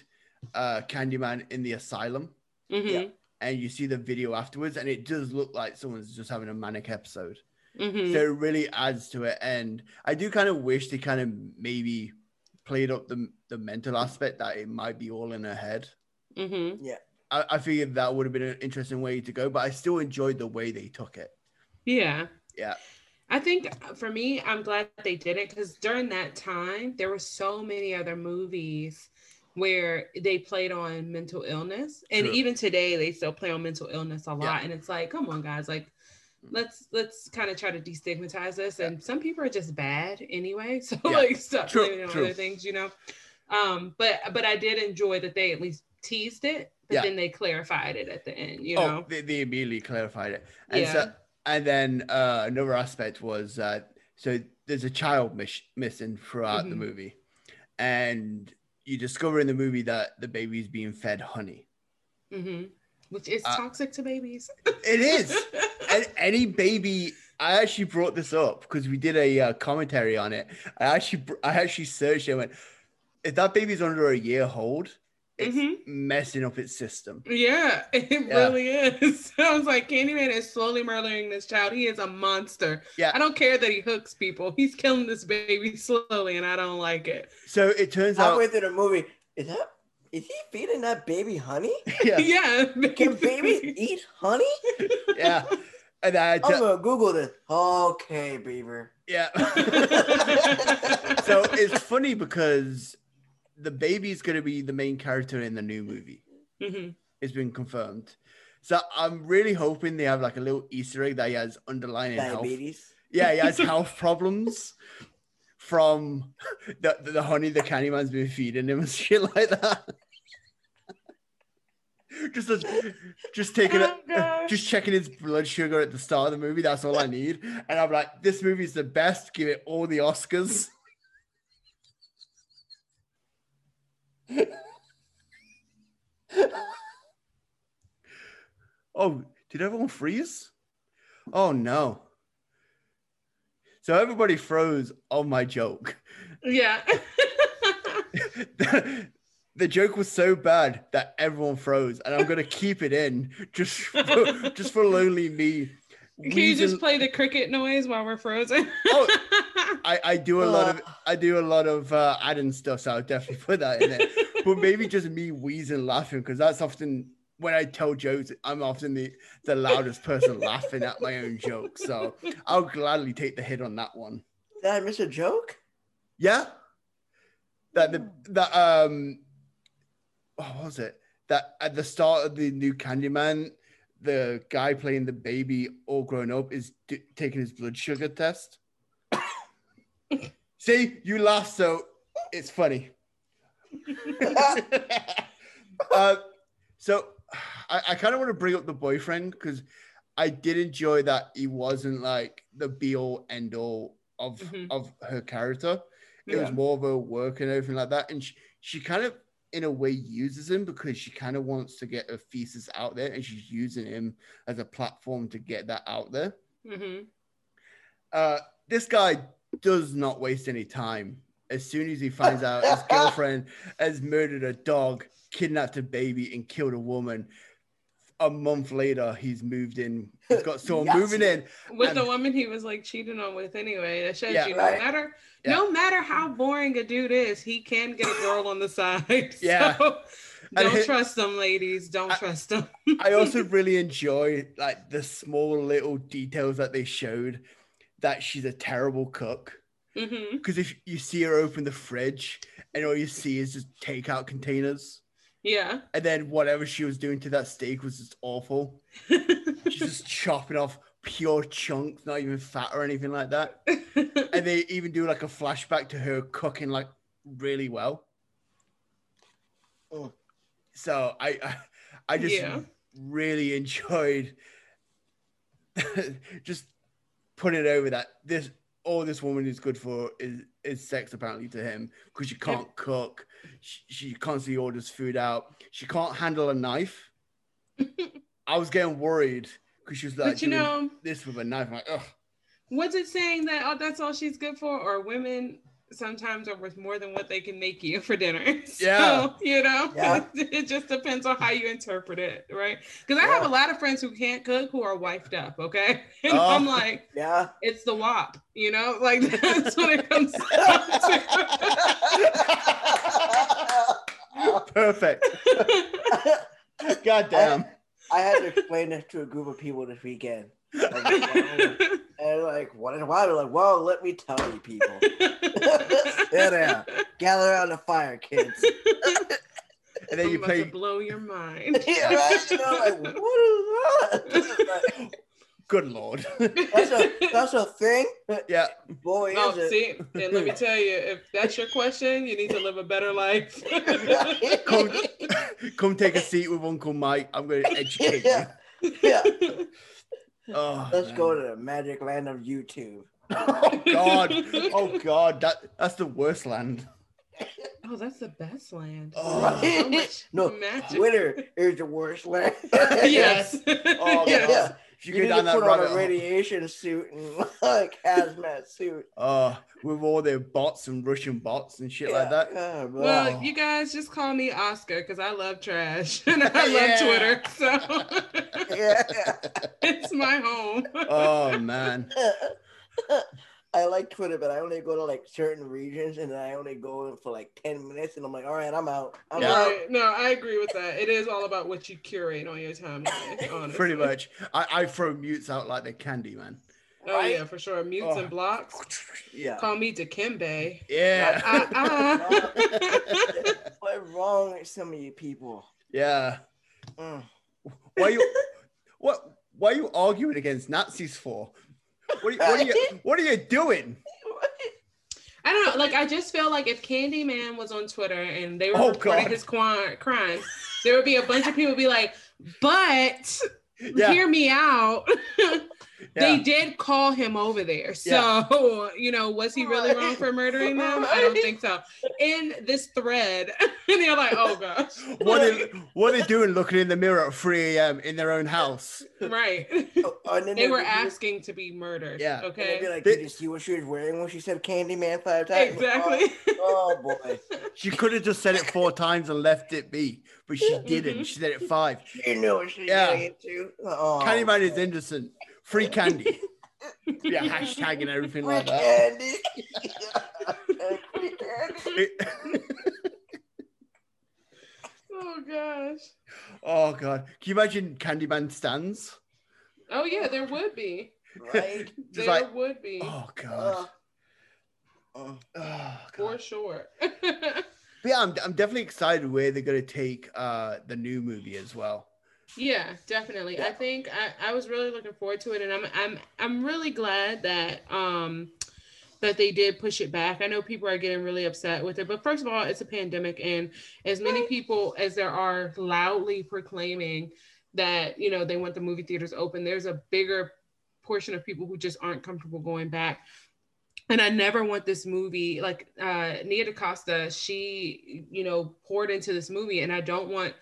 uh Candyman in the asylum mhm, Yeah. and you see the video afterwards and it does look like someone's just having a manic episode. mhm. So it really adds to it. And I do kind of wish they kind of maybe played up the the mental aspect that it might be all in her head. Mhm. I, I figured that would have been an interesting way to go, but I still enjoyed the way they took it. Yeah. Yeah. I think for me, I'm glad they did it because during that time, there were so many other movies where they played on mental illness. And True. even today, they still play on mental illness a lot. Yeah. And it's like, come on, guys, like, let's let's kind of try to destigmatize this. And some people are just bad anyway. So Yeah. like stop True, blaming it on true. other things, you know. Um, but but I did enjoy that they at least teased it, but Yeah. then they clarified it at the end, you oh, know. they, they immediately clarified it. And Yeah. so and then uh, another aspect was uh, so there's a child miss- missing throughout the Mhm. movie, and you discover in the movie that the baby's being fed honey. hmm Which is Uh, toxic to babies. It is. and any baby, I actually brought this up because we did a uh, commentary on it. I actually, I actually searched it. and Went, if that baby's under a year old, it's Mhm. messing up its system. Yeah, it Yeah. really is. I was like, Candyman is slowly murdering this child. He is a monster. Yeah. I don't care that he hooks people. He's killing this baby slowly, and I don't like it. So it turns out, Halfway through the movie, is that is he feeding that baby honey? yeah, Yeah. Can babies eat honey? yeah, and I had I'm gonna Google this. Okay, Beaver. yeah. so it's funny because the baby's going to be the main character in the new movie. Mhm. It's been confirmed. So I'm really hoping they have like a little Easter egg that he has underlying health. Diabetes. Yeah, he has health problems from the, the honey the Candyman's been feeding him and shit like that. just as, just taking Oh, it, just checking his blood sugar at the start of the movie. That's all I need. And I'm like, this movie's the best. Give it all the Oscars. oh, did everyone freeze? Oh no. So everybody froze on my joke. Yeah. the, the joke was so bad that everyone froze, and I'm gonna keep it in just for, just for lonely me. Can you just play the cricket noise while we're frozen? Oh. I, I do a lot of. I do a lot of uh, adding stuff, so I'll definitely put that in there. but maybe just me wheezing laughing because that's often when I tell jokes, I'm often the, the loudest person laughing at my own jokes. So I'll gladly take the hit on that one. Did I miss a joke? Yeah. That the that um what was it? That at the start of the new Candyman, the guy playing the baby all grown up is d- taking his blood sugar test. See, you laugh, so it's funny. uh, so I, I kind of want to bring up the boyfriend because I did enjoy that he wasn't like the be all end all of Mhm. of her character. It was more of her work and everything like that. And she, she kind of in a way uses him because she kind of wants to get her thesis out there and she's using him as a platform to get that out there. hmm Uh, this guy does not waste any time. As soon as he finds out his girlfriend has murdered a dog, kidnapped a baby, and killed a woman, a month later he's moved in. He's got someone Yes. moving in. With the woman he was like cheating on with anyway. That shows Yeah. you no Right. matter Yeah. no matter how boring a dude is, he can get a girl on the side. Yeah. So, And don't hi- trust them, ladies. Don't I- trust them. I also really enjoy like the small little details that they showed that she's a terrible cook. Because if you see her open the fridge and all you see is just takeout containers, Yeah. and then whatever she was doing to that steak was just awful. She's just chopping off pure chunks, not even fat or anything like that. And they even do like a flashback to her cooking like really well. Mm. So I, I, I just Yeah. really enjoyed just putting it over that this all this woman is good for is is sex apparently to him because she can't cook. She, she constantly orders food out. She can't handle a knife. I was getting worried because she was like but you know, this with a knife. I'm like, ugh. was it saying that oh that's all she's good for? Or women sometimes are worth more than what they can make you for dinner. So, Yeah. you know, Yeah. it just depends on how you interpret it, right? Because I have a lot of friends who can't cook who are wifed up, okay? And Oh. I'm like, Yeah. it's the wop, you know, like that's what it comes down Perfect. to. God damn. I had to explain this to a group of people this weekend. And they're like, what and why? They're like, well, let me tell you, people. yeah, yeah. Gather around the fire, kids. And then I'm you about play blow your mind. yeah, right? You know, like, what is that? Like, good lord. that's a that's a thing. yeah. Boy, Oh, is it. see, and let me tell you, if that's your question, you need to live a better life. Come, come take a seat with Uncle Mike. I'm going to educate Yeah. you. Yeah. Oh, Let's man. go to the magic land of YouTube. Oh God. Oh God. That that's the worst land. oh, that's the best land. Oh. So much No, magic. Twitter is the worst land. yes. Oh, yes. Yeah. If you, You go need down to that put on rabbit a hole, radiation suit and like hazmat suit. oh, with all their bots and Russian bots and shit like that. Yeah, Well, Oh. you guys just call me Oscar because I love trash and I Yeah. love Twitter. So yeah. it's my home. Oh man. I like Twitter, but I only go to like certain regions and then I only go for like 10 minutes and I'm like, all right, I'm out. I'm Yeah. out. No, I agree with that. It is all about what you curate on your timeline. Honestly. Pretty much. I, I throw mutes out like the candy, man. Oh Right? yeah, for sure. Mutes Oh. and blocks. Yeah. Call me Dikembe. Yeah. Uh-uh. What's wrong with some of you people? yeah. Mm. Why you what why are you arguing against Nazis for? What are you, what are you, what are you doing? I don't know. Like, I just feel like if Candyman was on Twitter and they were Oh, reporting God. his qui- crimes, there would be a bunch of people be like, "But Yeah. hear me out." They did call him over there. So, you know, was he really wrong for murdering them? I don't think so. In this thread, and you're like, oh gosh. What are, what are they doing looking in the mirror at 3 a.m. in their own house? Right. Oh, They were be- asking to be murdered. Yeah. and they'd be Okay. like, did you see what she was wearing when she said Candyman five times? Exactly. Oh, oh, boy. She could have just said it four times and left it be, but she didn't. Mhm. She said it five. You know what she's Yeah. getting into. Oh, Candyman is innocent. Free candy. Yeah, hashtag and everything Free like that. candy. Free candy. oh gosh. oh god. Can you imagine Candyman stands? Oh yeah, there would be. Right? Just there like- would be. Oh god. uh, Oh, for sure. But yeah, I'm, I'm definitely excited where they're gonna take uh the new movie as well. Yeah, definitely. I think I, I was really looking forward to it, and I'm I'm I'm really glad that um that they did push it back. I know people are getting really upset with it, but first of all, it's a pandemic, and as many people as there are loudly proclaiming that you know they want the movie theaters open, there's a bigger portion of people who just aren't comfortable going back. And I never want this movie like uh, Nia DaCosta. She, you know, poured into this movie, and I don't want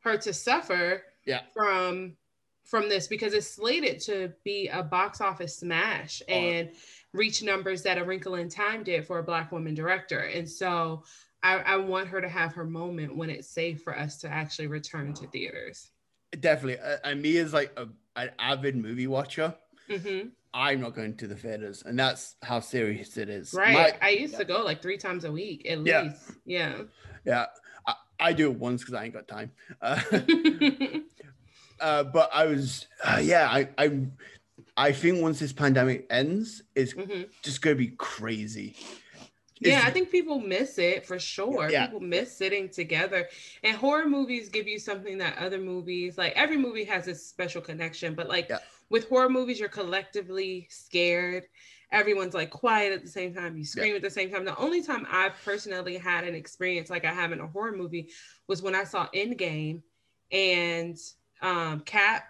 her to suffer Yeah. from from this because it's slated to be a box office smash and reach numbers that A Wrinkle in Time did for a black woman director. And so I, I want her to have her moment when it's safe for us to actually return to theaters. Definitely. Uh, and me as like a, an avid movie watcher, hmm I'm not going to the theaters, and that's how serious it is. Right. My- I used to go like three times a week at Yeah. least. Yeah. yeah, I, I do it once because I ain't got time. Uh, uh, but I was, uh, yeah, I, I, I think once this pandemic ends, it's Mhm. just gonna be crazy. Yeah, I think people miss it for sure. Yeah. People miss sitting together. And horror movies give you something that other movies, like every movie has its special connection, but like Yeah. with horror movies, you're collectively scared. Everyone's like quiet at the same time. You scream at the same time. The only time I personally had an experience like I have in a horror movie was when I saw Endgame and um Cap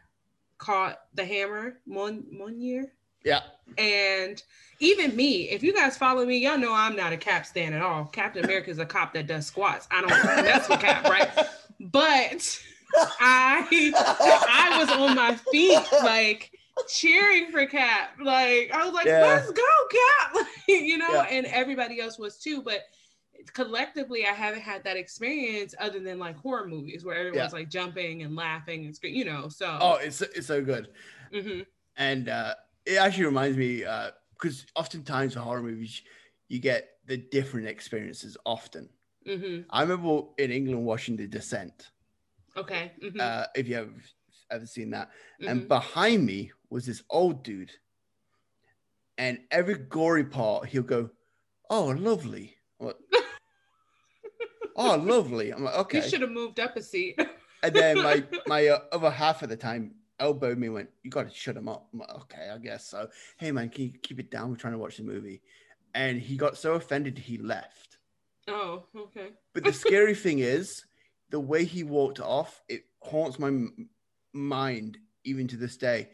caught the hammer one one year. yeah, And even me, if you guys follow me, y'all know I'm not a Cap stan at all. Captain America is a cop that does squats. I don't mess with Cap, right? But I I was on my feet like cheering for Cap. Like I was like, Yeah. let's go, Cap. you know, Yeah. and everybody else was too. But collectively, I haven't had that experience other than like horror movies where everyone's like jumping and laughing and screaming, you know. So oh, it's it's so good. mhm. and uh, it actually reminds me because oftentimes for horror movies you get the different experiences often Mhm. i remember in england watching the descent Okay. mhm, uh, if you have ever seen that and behind me was this old dude and every gory part he'll go oh lovely like, oh lovely i'm like okay You should have moved up a seat. and then my my uh, other half of the time elbowed me and went, You got to shut him up. I'm like, okay, I guess so. Hey, man, can you keep it down? We're trying to watch the movie. And he got so offended he left. oh, okay. But the scary thing is, the way he walked off, it haunts my m- mind even to this day.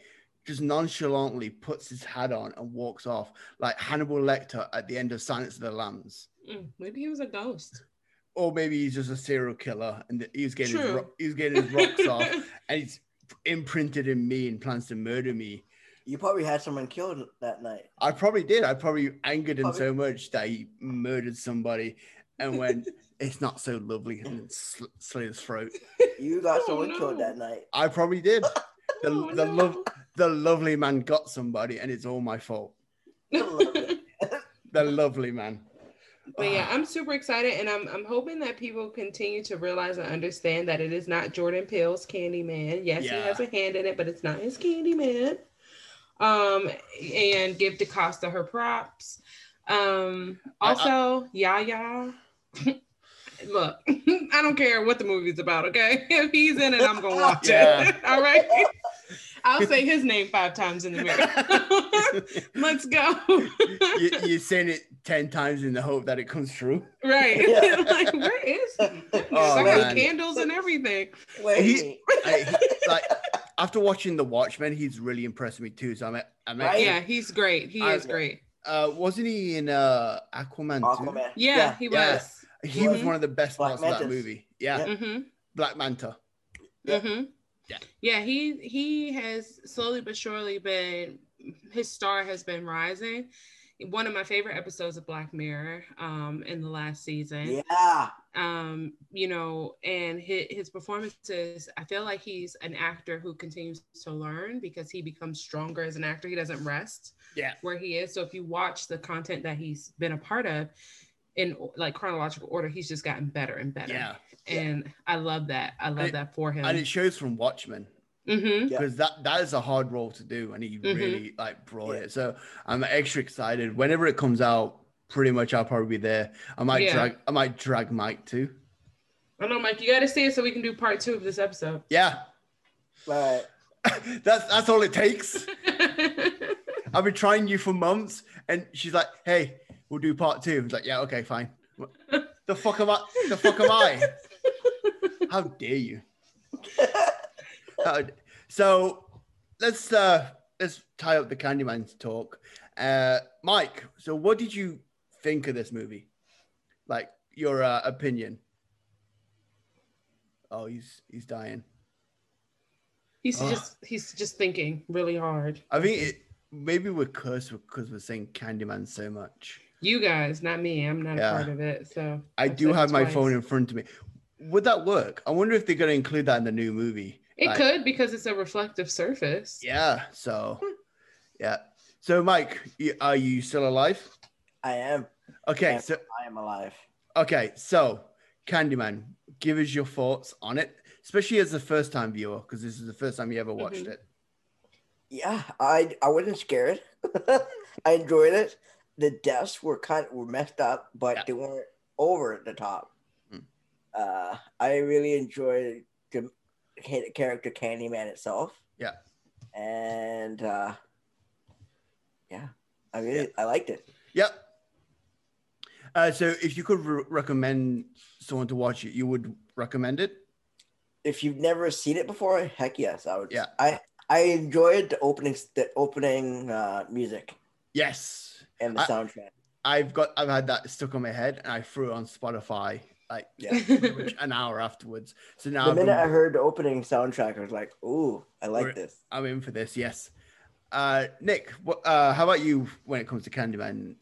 Just nonchalantly puts his hat on and walks off like Hannibal Lecter at the end of Silence of the Lambs. Mm, maybe he was a ghost. Or maybe he's just a serial killer and he's was getting his, ro- he was getting his rocks off and he's imprinted in me and plans to murder me. You probably had someone killed that night. I probably did. I probably angered him Probably. so much that he murdered somebody and went, it's not so lovely and sl- slit his throat. You got Oh, someone no. killed that night. I probably did. The, Oh, the, no. love, the lovely man got somebody and it's all my fault. The lovely man. But yeah, I'm super excited, and I'm I'm hoping that people continue to realize and understand that it is not Jordan Peele's Candyman. Yes, Yeah. he has a hand in it, but it's not his Candyman. Um, and give DaCosta her props. Um, also, Yahya. Look, I don't care what the movie's about. Okay, if he's in it, I'm gonna watch Yeah. it. All right. I'll say his name five times in the mirror. Let's go. you, you're saying it 10 times in the hope that it comes true. Right. Yeah. like, where is he? Goodness, Oh, I got man. candles and everything. Wait, He- I, he- like, after watching The Watchmen, he's really impressed me too. So I'm, I'm Right? Yeah, he's great. He I- is great. uh, wasn't he in uh, Aquaman, too? Aquaman. Yeah, he Yeah. was. He was Mhm. one of the best Black parts of that movie. Yeah, Yeah. Mm-hmm. Black Manta. Yeah. Mm-hmm. Yeah. Yeah, he he has slowly but surely been his star has been rising. One of my favorite episodes of Black Mirror um in the last season. Yeah. um you know and his, his performances i feel like he's an actor who continues to learn because he becomes stronger as an actor he doesn't rest Yeah. where he is so if you watch the content that he's been a part of in like chronological order he's just gotten better and better Yeah. And i love that i love it- that for him And it shows from Watchmen Yeah. because that that is a hard role to do, and he Mhm. really like brought Yeah. it. So I'm extra excited. Whenever it comes out, pretty much I'll probably be there. I might Yeah. drag I might drag Mike too. i know mike you got to see it so we can do part two of this episode Yeah, Right. that's that's all it takes. I've been trying you for months, and she's like, "Hey, we'll do part two. It's like, yeah, okay, fine. The fuck am I? The fuck am I? How dare you? How- so let's uh let's tie up the Candyman talk. Uh, Mike, so what did you think of this movie? Like your uh, opinion? Oh, he's he's dying. He's Ugh. just he's just thinking really hard. I think it, maybe we're cursed because we're saying Candyman so much. You guys, not me. I'm not Yeah. a part of it. So I do have my phone in front of me. Would that work? I wonder if they're going to include that in the new movie. It Like, could because it's a reflective surface. Yeah. So, yeah. So, Mike, are you still alive? I am. Okay. Yeah. So, I am alive. okay. So, Candyman, give us your thoughts on it, especially as a first-time viewer, because this is the first time you ever watched Mhm. it. Yeah, I I wasn't scared. I enjoyed it. The deaths were kind of, were messed up, but Yeah. they weren't over the top. Uh, I really enjoyed the character Candyman itself. Yeah. and uh, yeah, I really I liked it. Yep. Uh, so, if you could re- recommend someone to watch it, you would recommend it. If you've never seen it before, heck yes, I would. Yeah. I I enjoyed the opening the opening uh, music Yes. and the I- soundtrack. I've got I've had that stuck on my head and I threw it on Spotify like Yeah. an hour afterwards. So now the minute been- I heard the opening soundtrack, I was like, "Ooh, I like this." I'm in for this, yes. Uh Nik, what uh how about you when it comes to Candyman?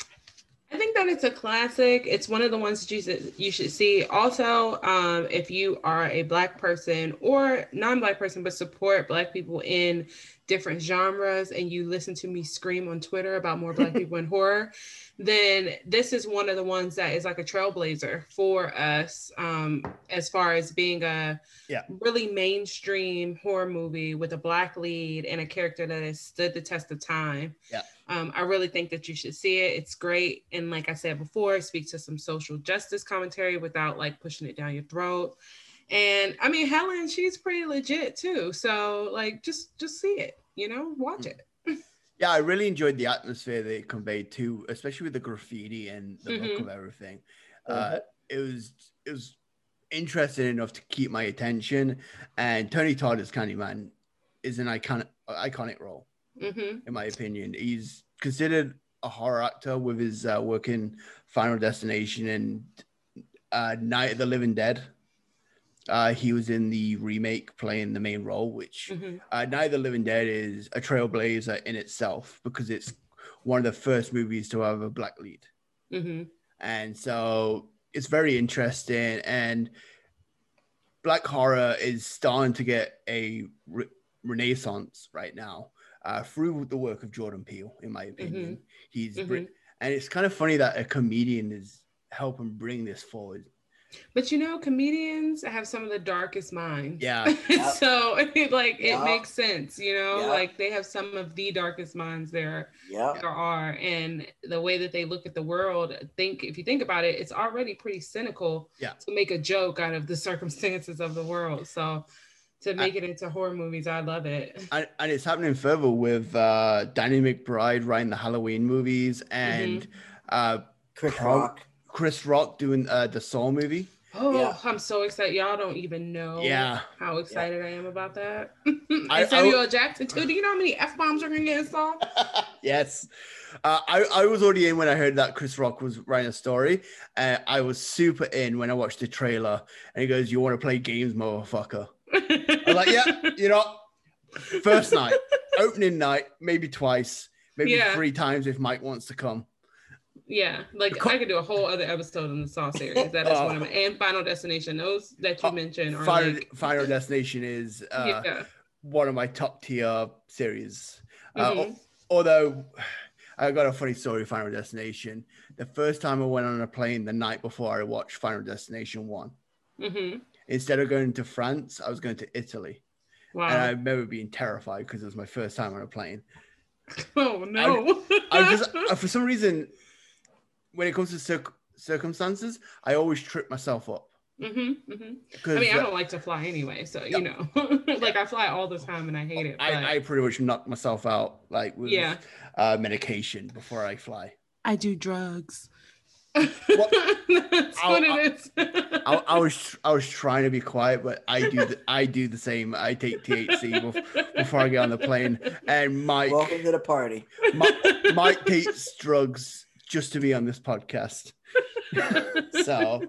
I think that it's a classic. It's one of the ones that you should, you should see. Also, um, if you are a Black person or non-Black person, but support Black people in different genres, and you listen to me scream on Twitter about more Black people in horror, then this is one of the ones that is like a trailblazer for us um, as far as being a Yeah. really mainstream horror movie with a Black lead and a character that has stood the test of time. Um, I really think that you should see it. It's great. And like I said before, it speaks to some social justice commentary without like pushing it down your throat. And I mean, Helen, she's pretty legit too. So like, just just see it, you know, watch it. Yeah, I really enjoyed the atmosphere they conveyed too, especially with the graffiti and the look Mhm. of everything. Uh, it was it was interesting enough to keep my attention. And Tony Todd as Candyman is an iconic iconic role. Hmm in my opinion. He's considered a horror actor with his uh, work in Final Destination and uh, Night of the Living Dead. Uh, he was in the remake playing the main role, which hmm uh, Night of the Living Dead is a trailblazer in itself because it's one of the first movies to have a black lead. hmm And so it's very interesting. And black horror is starting to get a re- renaissance right now uh, through the work of Jordan Peele, in my opinion. He's br- Mhm. and it's kind of funny that a comedian is helping bring this forward. But you know, comedians have some of the darkest minds. Yeah. Yep. so like it Yep. makes sense, you know, Yep. like they have some of the darkest minds there Yeah, there are and the way that they look at the world think if you think about it it's already pretty cynical Yeah. to make a joke out of the circumstances of the world so to make it into horror movies i love it And, and it's happening further with uh, Danny McBride writing the Halloween movies and uh, Chris Pro- Rock. Chris Rock doing uh, the Saw movie. oh Yeah. i'm so excited y'all don't even know Yeah. how excited i am about that I- and samuel L. jackson too do you know how many f-bombs are gonna get installed yes. Uh, I, I was already in when I heard that Chris Rock was writing a story. Uh, I was super in when I watched the trailer and he goes, You want to play games, motherfucker? I was like, Yeah, you know, first night, opening night, maybe twice, maybe Yeah. three times if Mike wants to come. Yeah, like co- I could do a whole other episode on the Saw series. That is one of my and Final Destination. Those that you Oh, mentioned are Final, like Final Destination is uh, yeah. one of my top tier series. Uh, Mhm. although I got a funny story, Final Destination. The first time I went on a plane the night before I watched Final Destination 1, hmm instead of going to France, I was going to Italy. Wow. And I remember being terrified because it was my first time on a plane. oh no. I just, uh, for some reason, when it comes to circ- circumstances, I always trip myself up. hmm hmm I mean, I don't like to fly anyway, so you know, like I fly all the time and I hate it. But I, I pretty much knock myself out like with Yeah. uh, medication before I fly. I do drugs. What- That's I'll- what it is. I, I was I was trying to be quiet, but I do the, I do the same. I take THC bef- before I get on the plane, and Mike Welcome to the party. Mike, Mike takes drugs just to be on this podcast. so,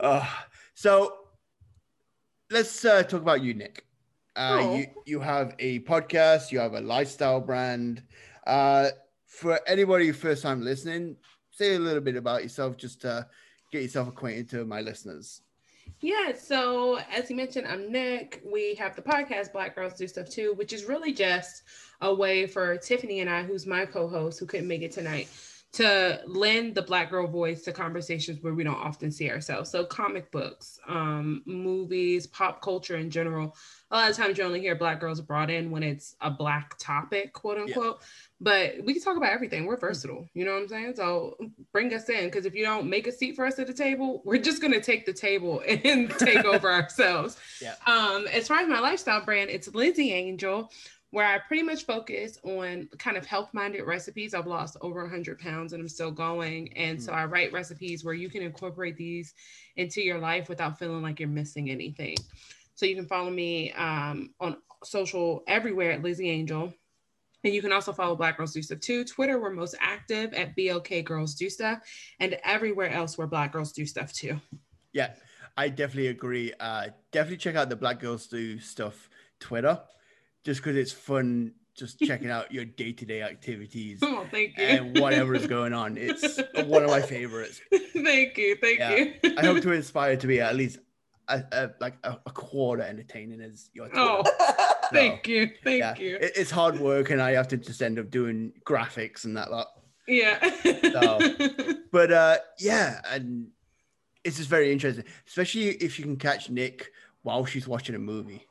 uh, so let's uh, talk about you, Nik. Uh, Oh. you you have a podcast. You have a lifestyle brand. Uh, for anybody first time listening, say a little bit about yourself, just to get yourself acquainted to my listeners. Yeah, so as you mentioned, I'm Nik. We have the podcast Black Girls Do Stuff Too, which is really just a way for Tiffany and I, who's my co-host, who couldn't make it tonight, to lend the black girl voice to conversations where we don't often see ourselves. So comic books, um, movies, pop culture in general. A lot of times you only hear black girls brought in when it's a black topic, quote unquote. But we can talk about everything. We're versatile. You know what I'm saying? So bring us in because if you don't make a seat for us at the table, we're just gonna take the table and take over ourselves. Yeah. Um, as far as my lifestyle brand, it's Lizee Angel, where I pretty much focus on kind of health-minded recipes. I've lost over 100 pounds and I'm still going, and so I write recipes where you can incorporate these into your life without feeling like you're missing anything. So you can follow me um, on social everywhere at Lizee Angel. And you can also follow Black Girls Do Stuff too. Twitter, we're most active at BLK Girls Do Stuff, and everywhere else where Black Girls Do Stuff too. Yeah, I definitely agree. Uh, definitely check out the Black Girls Do Stuff Twitter, just because it's fun. Just checking out your day to day activities Oh, thank you. and whatever is going on. It's one of my favorites. thank you. Thank Yeah. you. I hope to inspire to be at least a, a, like a, a quarter entertaining as your. Oh, thank you. Thank yeah, you. It- it's hard work, and I have to just end up doing graphics and that lot. yeah. But uh, yeah, and it's just very interesting, especially if you can catch Nik while she's watching a movie.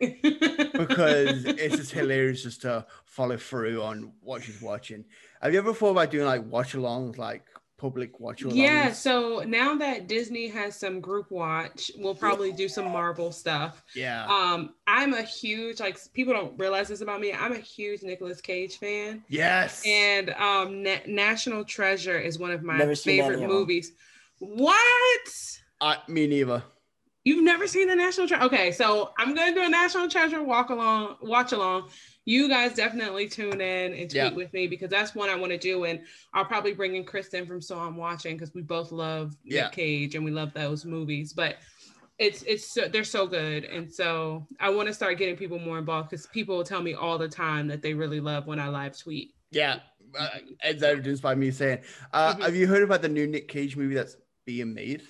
Because it's just hilarious just to follow through on what she's watching. Have you ever thought about doing like watch alongs, like public watch alongs? Yeah, so now that Disney has some group watch, we'll probably do some Marvel stuff. yeah, Um, I'm a huge like people don't realize this about me. I'm a huge Nicolas Cage fan, yes, and um, Na- National Treasure is one of my Never favorite any of them. movies. What? I, me neither. You've never seen the National Treasure? Okay, so I'm gonna do a National Treasure walk along, watch along. You guys definitely tune in and tweet Yeah. with me because that's one I want to do, and I'll probably bring in Kristen from So I'm Watching because we both love Yeah. Nick Cage and we love those movies. But it's it's so, they're so good, and so I want to start getting people more involved because people tell me all the time that they really love when I live tweet. Yeah, uh, as evidenced by me saying, uh, Mhm. have you heard about the new Nick Cage movie that's being made?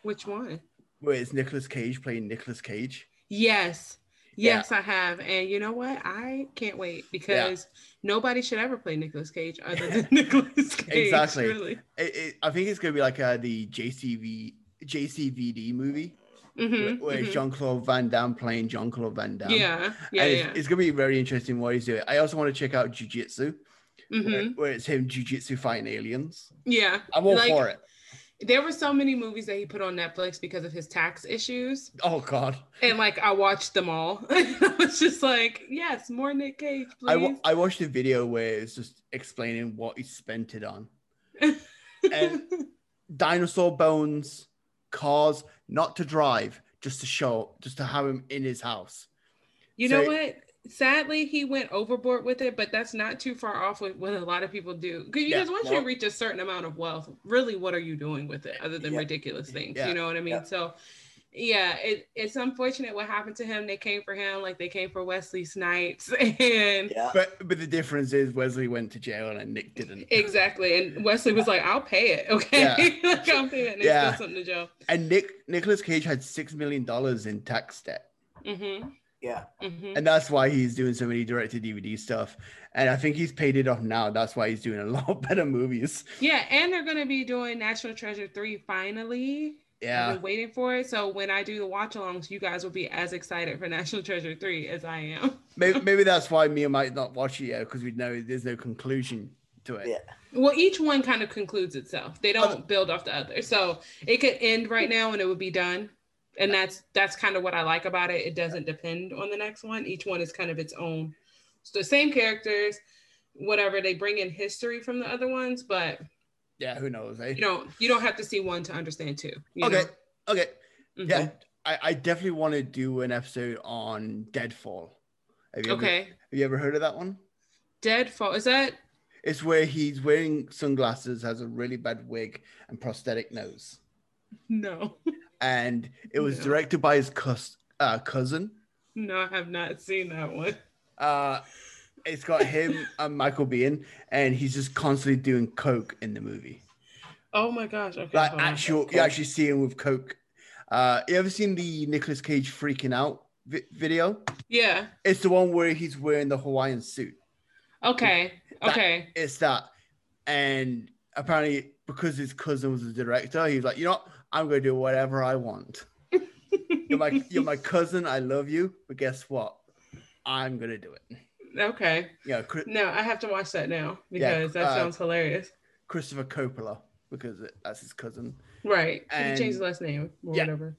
Which one? Where it's Nicolas Cage playing Nicolas Cage? Yes. Yeah. Yes, I have. And you know what? I can't wait because nobody should ever play Nicolas Cage other than Nicolas Cage. Exactly. Really. It, it, I think it's gonna be like uh, the JCV JCVD movie Mhm, where it's mhm. Jean Claude Van Damme playing Jean Claude Van Damme. Yeah. Yeah. and Yeah. it's, it's gonna be very interesting what he's doing. I also want to check out Jiu Jitsu, where, Mhm. where it's him Jiu Jitsu fighting aliens. Yeah. I'm all Like, for it. There were so many movies that he put on Netflix because of his tax issues. Oh God, And like I watched them all. I was just like, yes, more Nick Cage, I, please. wa- I watched a video where it's just explaining what he spent it on. and- Dinosaur bones, cars, not to drive, just to show, just to have him in his house. you So- know what? Sadly, he went overboard with it, but that's not too far off with what a lot of people do. Because Yeah, once well- you reach a certain amount of wealth, really, what are you doing with it other than Yeah. ridiculous things? Yeah. You know what I mean? Yeah. So, yeah, it, it's unfortunate what happened to him. They came for him like they came for Wesley Snipes, and Yeah. But but the difference is Wesley went to jail and Nick didn't. exactly. And Wesley was like, "I'll pay it, okay? Yeah. like I'll pay it." And Yeah. yeah. something to jail. And Nick Nicolas Cage had six million dollars in tax debt. Mm-hmm. Yeah. Mm-hmm. And that's why he's doing so many direct to DVD stuff. And I think he's paid it off now. That's why he's doing a lot better movies. Yeah, and they're gonna be doing National Treasure three finally. I've Yeah. been waiting for it. So when I do the watch alongs, you guys will be as excited for National Treasure 3 as I am. Maybe, maybe that's why Mia might not watch it yet because we know there's no conclusion to it. Yeah. Well, each one kind of concludes itself. They don't build off the other. So it could end right now and it would be done. And that's that's kind of what I like about it. It doesn't depend on the next one. Each one is kind of its own. So the same characters, whatever they bring in history from the other ones, but Yeah, who knows? Eh? you don't you don't have to see one to understand two. you okay, know? okay, Mhm. yeah. I, I definitely want to do an episode on Deadfall. Have you ever, Okay. Have you ever heard of that one? Deadfall is that It's where he's wearing sunglasses, has a really bad wig and prosthetic nose, no. and it was No. directed by his cus- uh, cousin. No, I have not seen that one. Uh, it's got him and Michael Biehn, and he's just constantly doing coke in the movie. Oh my gosh. Okay. Like actual, you actually see him with coke. Uh, you ever seen the Nicolas Cage freaking out vi- video? Yeah. It's the one where he's wearing the Hawaiian suit. Okay. That- Okay. It's that, and apparently because his cousin was the director, he was like, you know, what? I'm gonna do whatever I want. You're my, you're my cousin. I love you, but guess what? I'm gonna do it. okay. You know, Chris- No, I have to watch that now Yeah, because that uh, sounds hilarious. Christopher Coppola because it, that's his cousin. Right. He changed his last name or Yeah. whatever.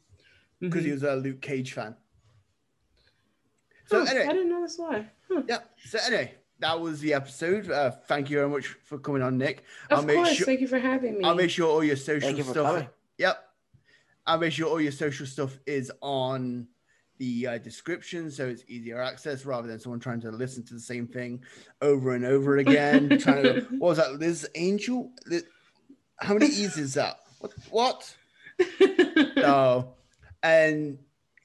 because Mhm. he was a Luke Cage fan. So Oh, I didn't know that's why. Huh. yeah. So anyway, that was the episode. Uh, thank you very much for coming on, Nik. Of I'll make course. sure Thank you for having me. I'll make sure all your social you stuff. coming. Yep. I'll make sure all your social stuff is on the uh, description so it's easier access rather than someone trying to listen to the same thing over and over again. trying to what was that? Liz Angel? Liz- How many E's is that? What? What? No. And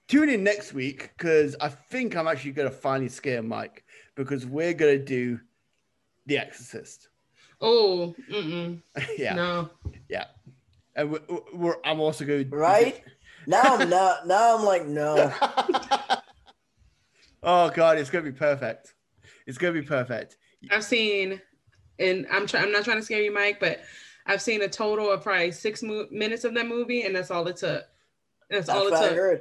tune in next week because I think I'm actually going to finally scare Mike because we're going to do The Exorcist. oh, yeah. no. Yeah. And we're, we're, I'm also going Right? Now I'm not. Now I'm like, no. oh, God. It's going to be perfect. It's going to be perfect. I've seen, and I'm trying. I'm not trying to scare you, Mike, but I've seen a total of probably six mo- minutes of that movie, and that's all it took. That's, That's all it what I took. heard.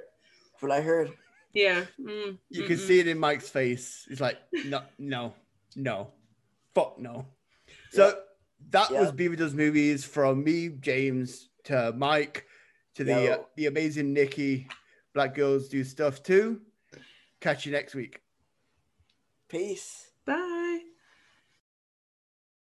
That's what I heard. Yeah. Mm, You can mm-mm. see it in Mike's face. He's like, no, no, no, fuck no. So that was Yeah. Beaver Does Movies from me, James, to Mike, to the Yo. uh, the amazing Nikki. Black girls do stuff too. Catch you next week. Peace.